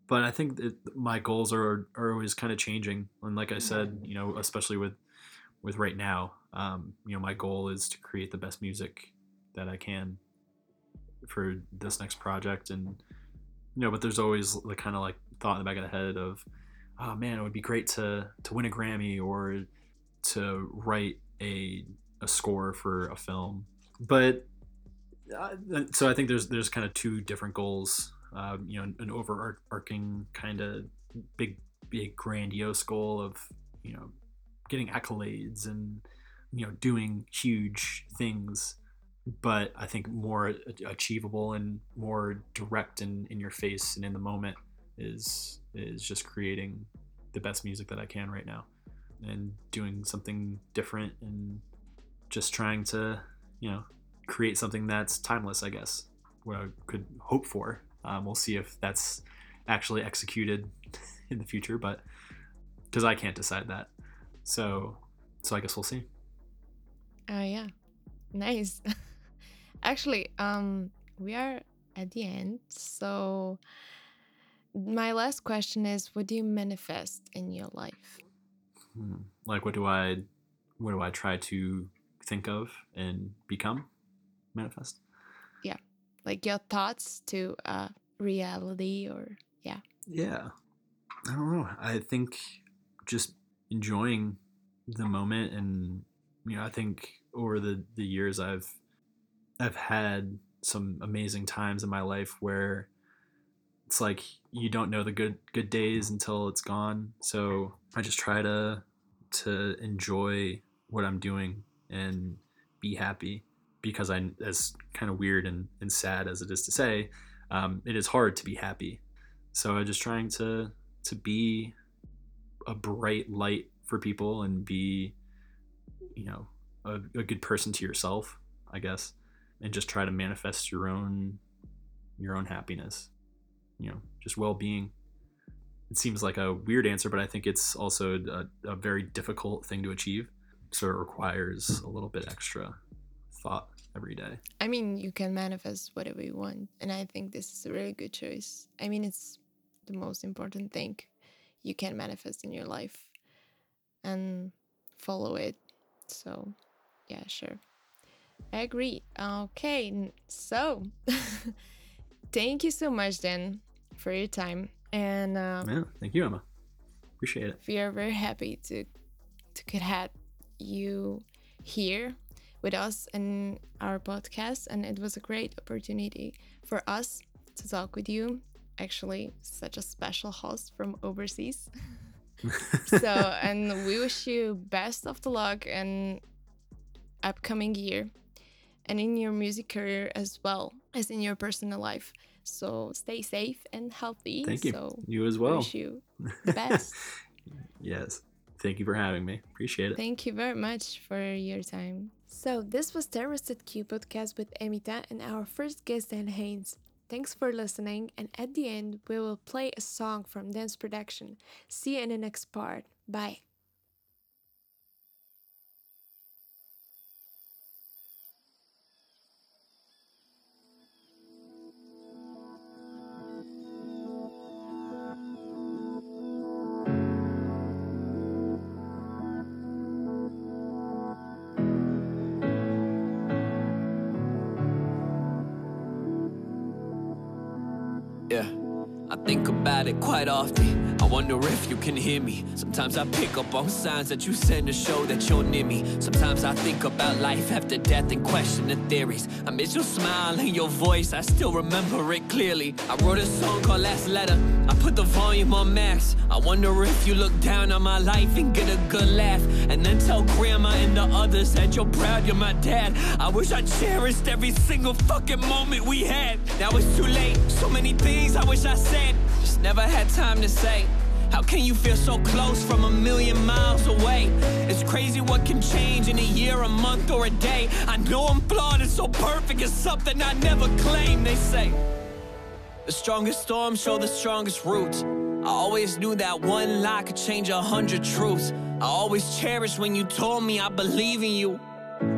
But I think that my goals are are always kind of changing, and like I said, you know, especially with with right now, um, you know, my goal is to create the best music that I can for this next project, and you know, but there's always the kind of like thought in the back of the head of, oh man, it would be great to to win a Grammy or to write a a score for a film. But uh, so I think there's there's kind of two different goals. Um, you know, an overarching kind of big big grandiose goal of you know getting accolades and you know doing huge things. But I think more achievable and more direct and in your face and in the moment is is just creating the best music that I can right now and doing something different and just trying to you know create something that's timeless i guess what i could hope for. Um, we'll see if that's actually executed in the future but because i can't decide that. So so i guess we'll see. Oh yeah. Nice actually um we are at the end so my last question is what do you manifest in your life Hmm. like what do i what do i try to think of and become manifest. Yeah. Like your thoughts to uh reality or yeah. Yeah. I don't know. I think just enjoying the moment and you know, I think over the the years I've I've had some amazing times in my life where it's like you don't know the good good days until it's gone. So I just try to to enjoy what I'm doing and be happy because I as kind of weird and, and sad as it is to say, um, it is hard to be happy. So I'm just trying to to be a bright light for people and be you know a, a good person to yourself, I guess, and just try to manifest your own your own happiness you know just well-being it seems like a weird answer but i think it's also a, a very difficult thing to achieve so it requires a little bit extra thought every day I mean, you can manifest whatever you want. And I think this is a really good choice. I mean, it's the most important thing you can manifest in your life and follow it. So, yeah, sure. I agree. Okay, so thank you so much, then, for your time. And uh, yeah thank you emma. Appreciate it. we are very happy to to could have you here with us in our podcast. And it was a great opportunity for us to talk with you. Actually such a special host from overseas. So and we wish you best of the luck in upcoming year and in your music career as well as in your personal life so stay safe and healthy thank you so you as well wish you the best yes thank you for having me appreciate it Thank you very much for your time. So, this was Thermostat Q podcast with Emita and our first guest, Dan Haynes. Thanks for listening, and at the end, we will play a song from Dance Production. See you in the next part. Bye. Think about it quite often. I wonder if you can hear me. Sometimes I pick up on signs that you send to show that you're near me. Sometimes I think about life after death and question the theories. I miss your smile and your voice, I still remember it clearly. I wrote a song called Last Letter. I put the volume on max. I wonder if you look down on my life and get a good laugh. And then tell grandma and the others that you're proud you're my dad. I wish I cherished every single fucking moment we had. Now it's too late. So many things I wish I said. Just never had time to say. How can you feel so close from a million miles away? It's crazy what can change in a year, a month, or a day. I know I'm flawed and so perfect is something I never claimed, they say. The strongest storms show the strongest roots. I always knew that one lie could change a hundred truths. I always cherished when you told me I believe in you.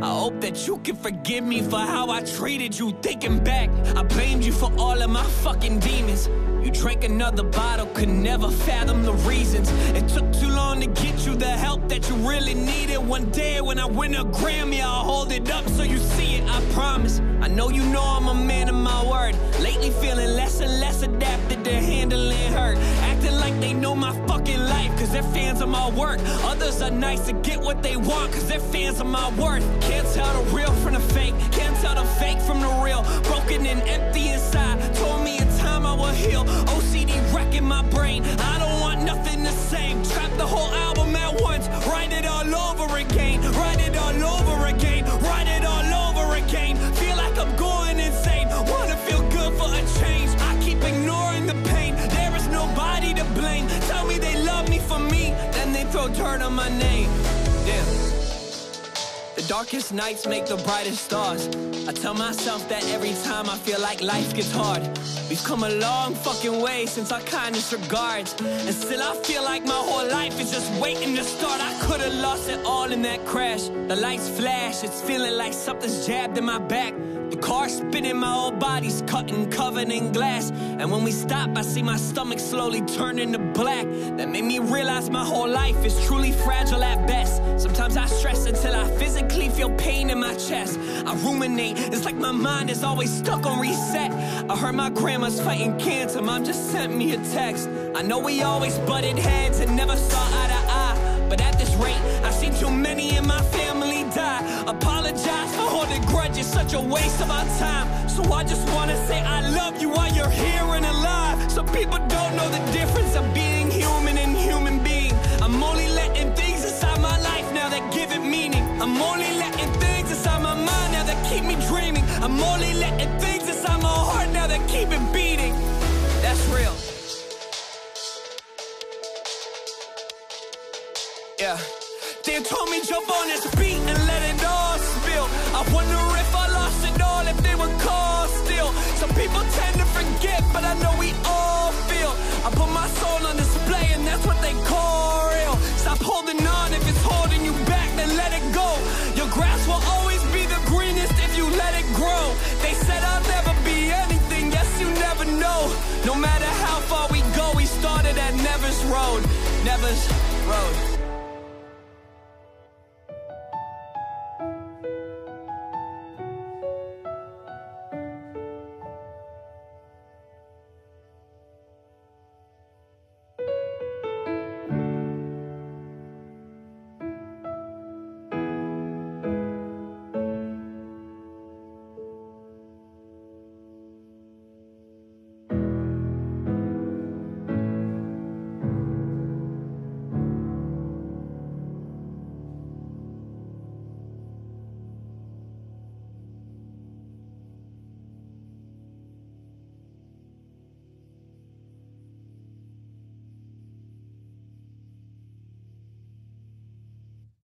I hope that you can forgive me for how I treated you. Thinking back, I blamed you for all of my fucking demons. You drank another bottle, could never fathom the reasons. It took too long to get you the help that you really needed. One day when I win a Grammy, I'll hold it up so you see it, I promise. I know you know I'm a man of my word. Lately feeling less and less adapted to handling hurt. Acting like they know my fucking life, cause they're fans of my work. Others are nice to get what they want, cause they're fans of my worth. Can't tell the real from the fake, can't tell the fake from the real. Broken and empty inside, told me in time I will heal. OCD wrecking my brain, I don't want nothing the same. Trap the whole album at once, write it all over again. Write it all over again, on my name. Damn. The darkest nights make the brightest stars. I tell myself that every time I feel like life gets hard. We've come a long fucking way since our Kindest Regards. And still I feel like my whole life is just waiting to start. I could've lost it all in that crash. The lights flash, it's feeling like something's jabbed in my back. The car spinning, my whole body's cutting, covered in glass. And when we stop, I see my stomach slowly turning to black. That made me realize my whole life is truly fragile at best. Sometimes I stress until I physically feel pain in my chest. I ruminate, it's like my mind is always stuck on reset. I heard my grandma's fighting cancer, mom just sent me a text. I know we always butted heads and never saw eye to eye. But at this rate, I've seen too many in my family die. Apologize for holding grudges, such a waste of our time. So I just wanna say I love you while you're here and alive. Some people don't know the difference of being human and human being. I'm only letting things inside my life now that give it meaning. I'm only letting things inside my mind now that keep me dreaming. I'm only letting things inside my heart now that keep it beating. That's real. Yeah. They told me jump on this beat and let it all spill. I wonder if I lost it all, if they were called still. Some people tend to forget, but I know we all feel. I put my soul on display, and that's what they call real. Stop holding on if it's holding you back, then let it go. Your grass will always be the greenest if you let it grow. They said I'll never be anything, yes, you never know. No matter how far we go, we started at Nevers Road. Nevers Road.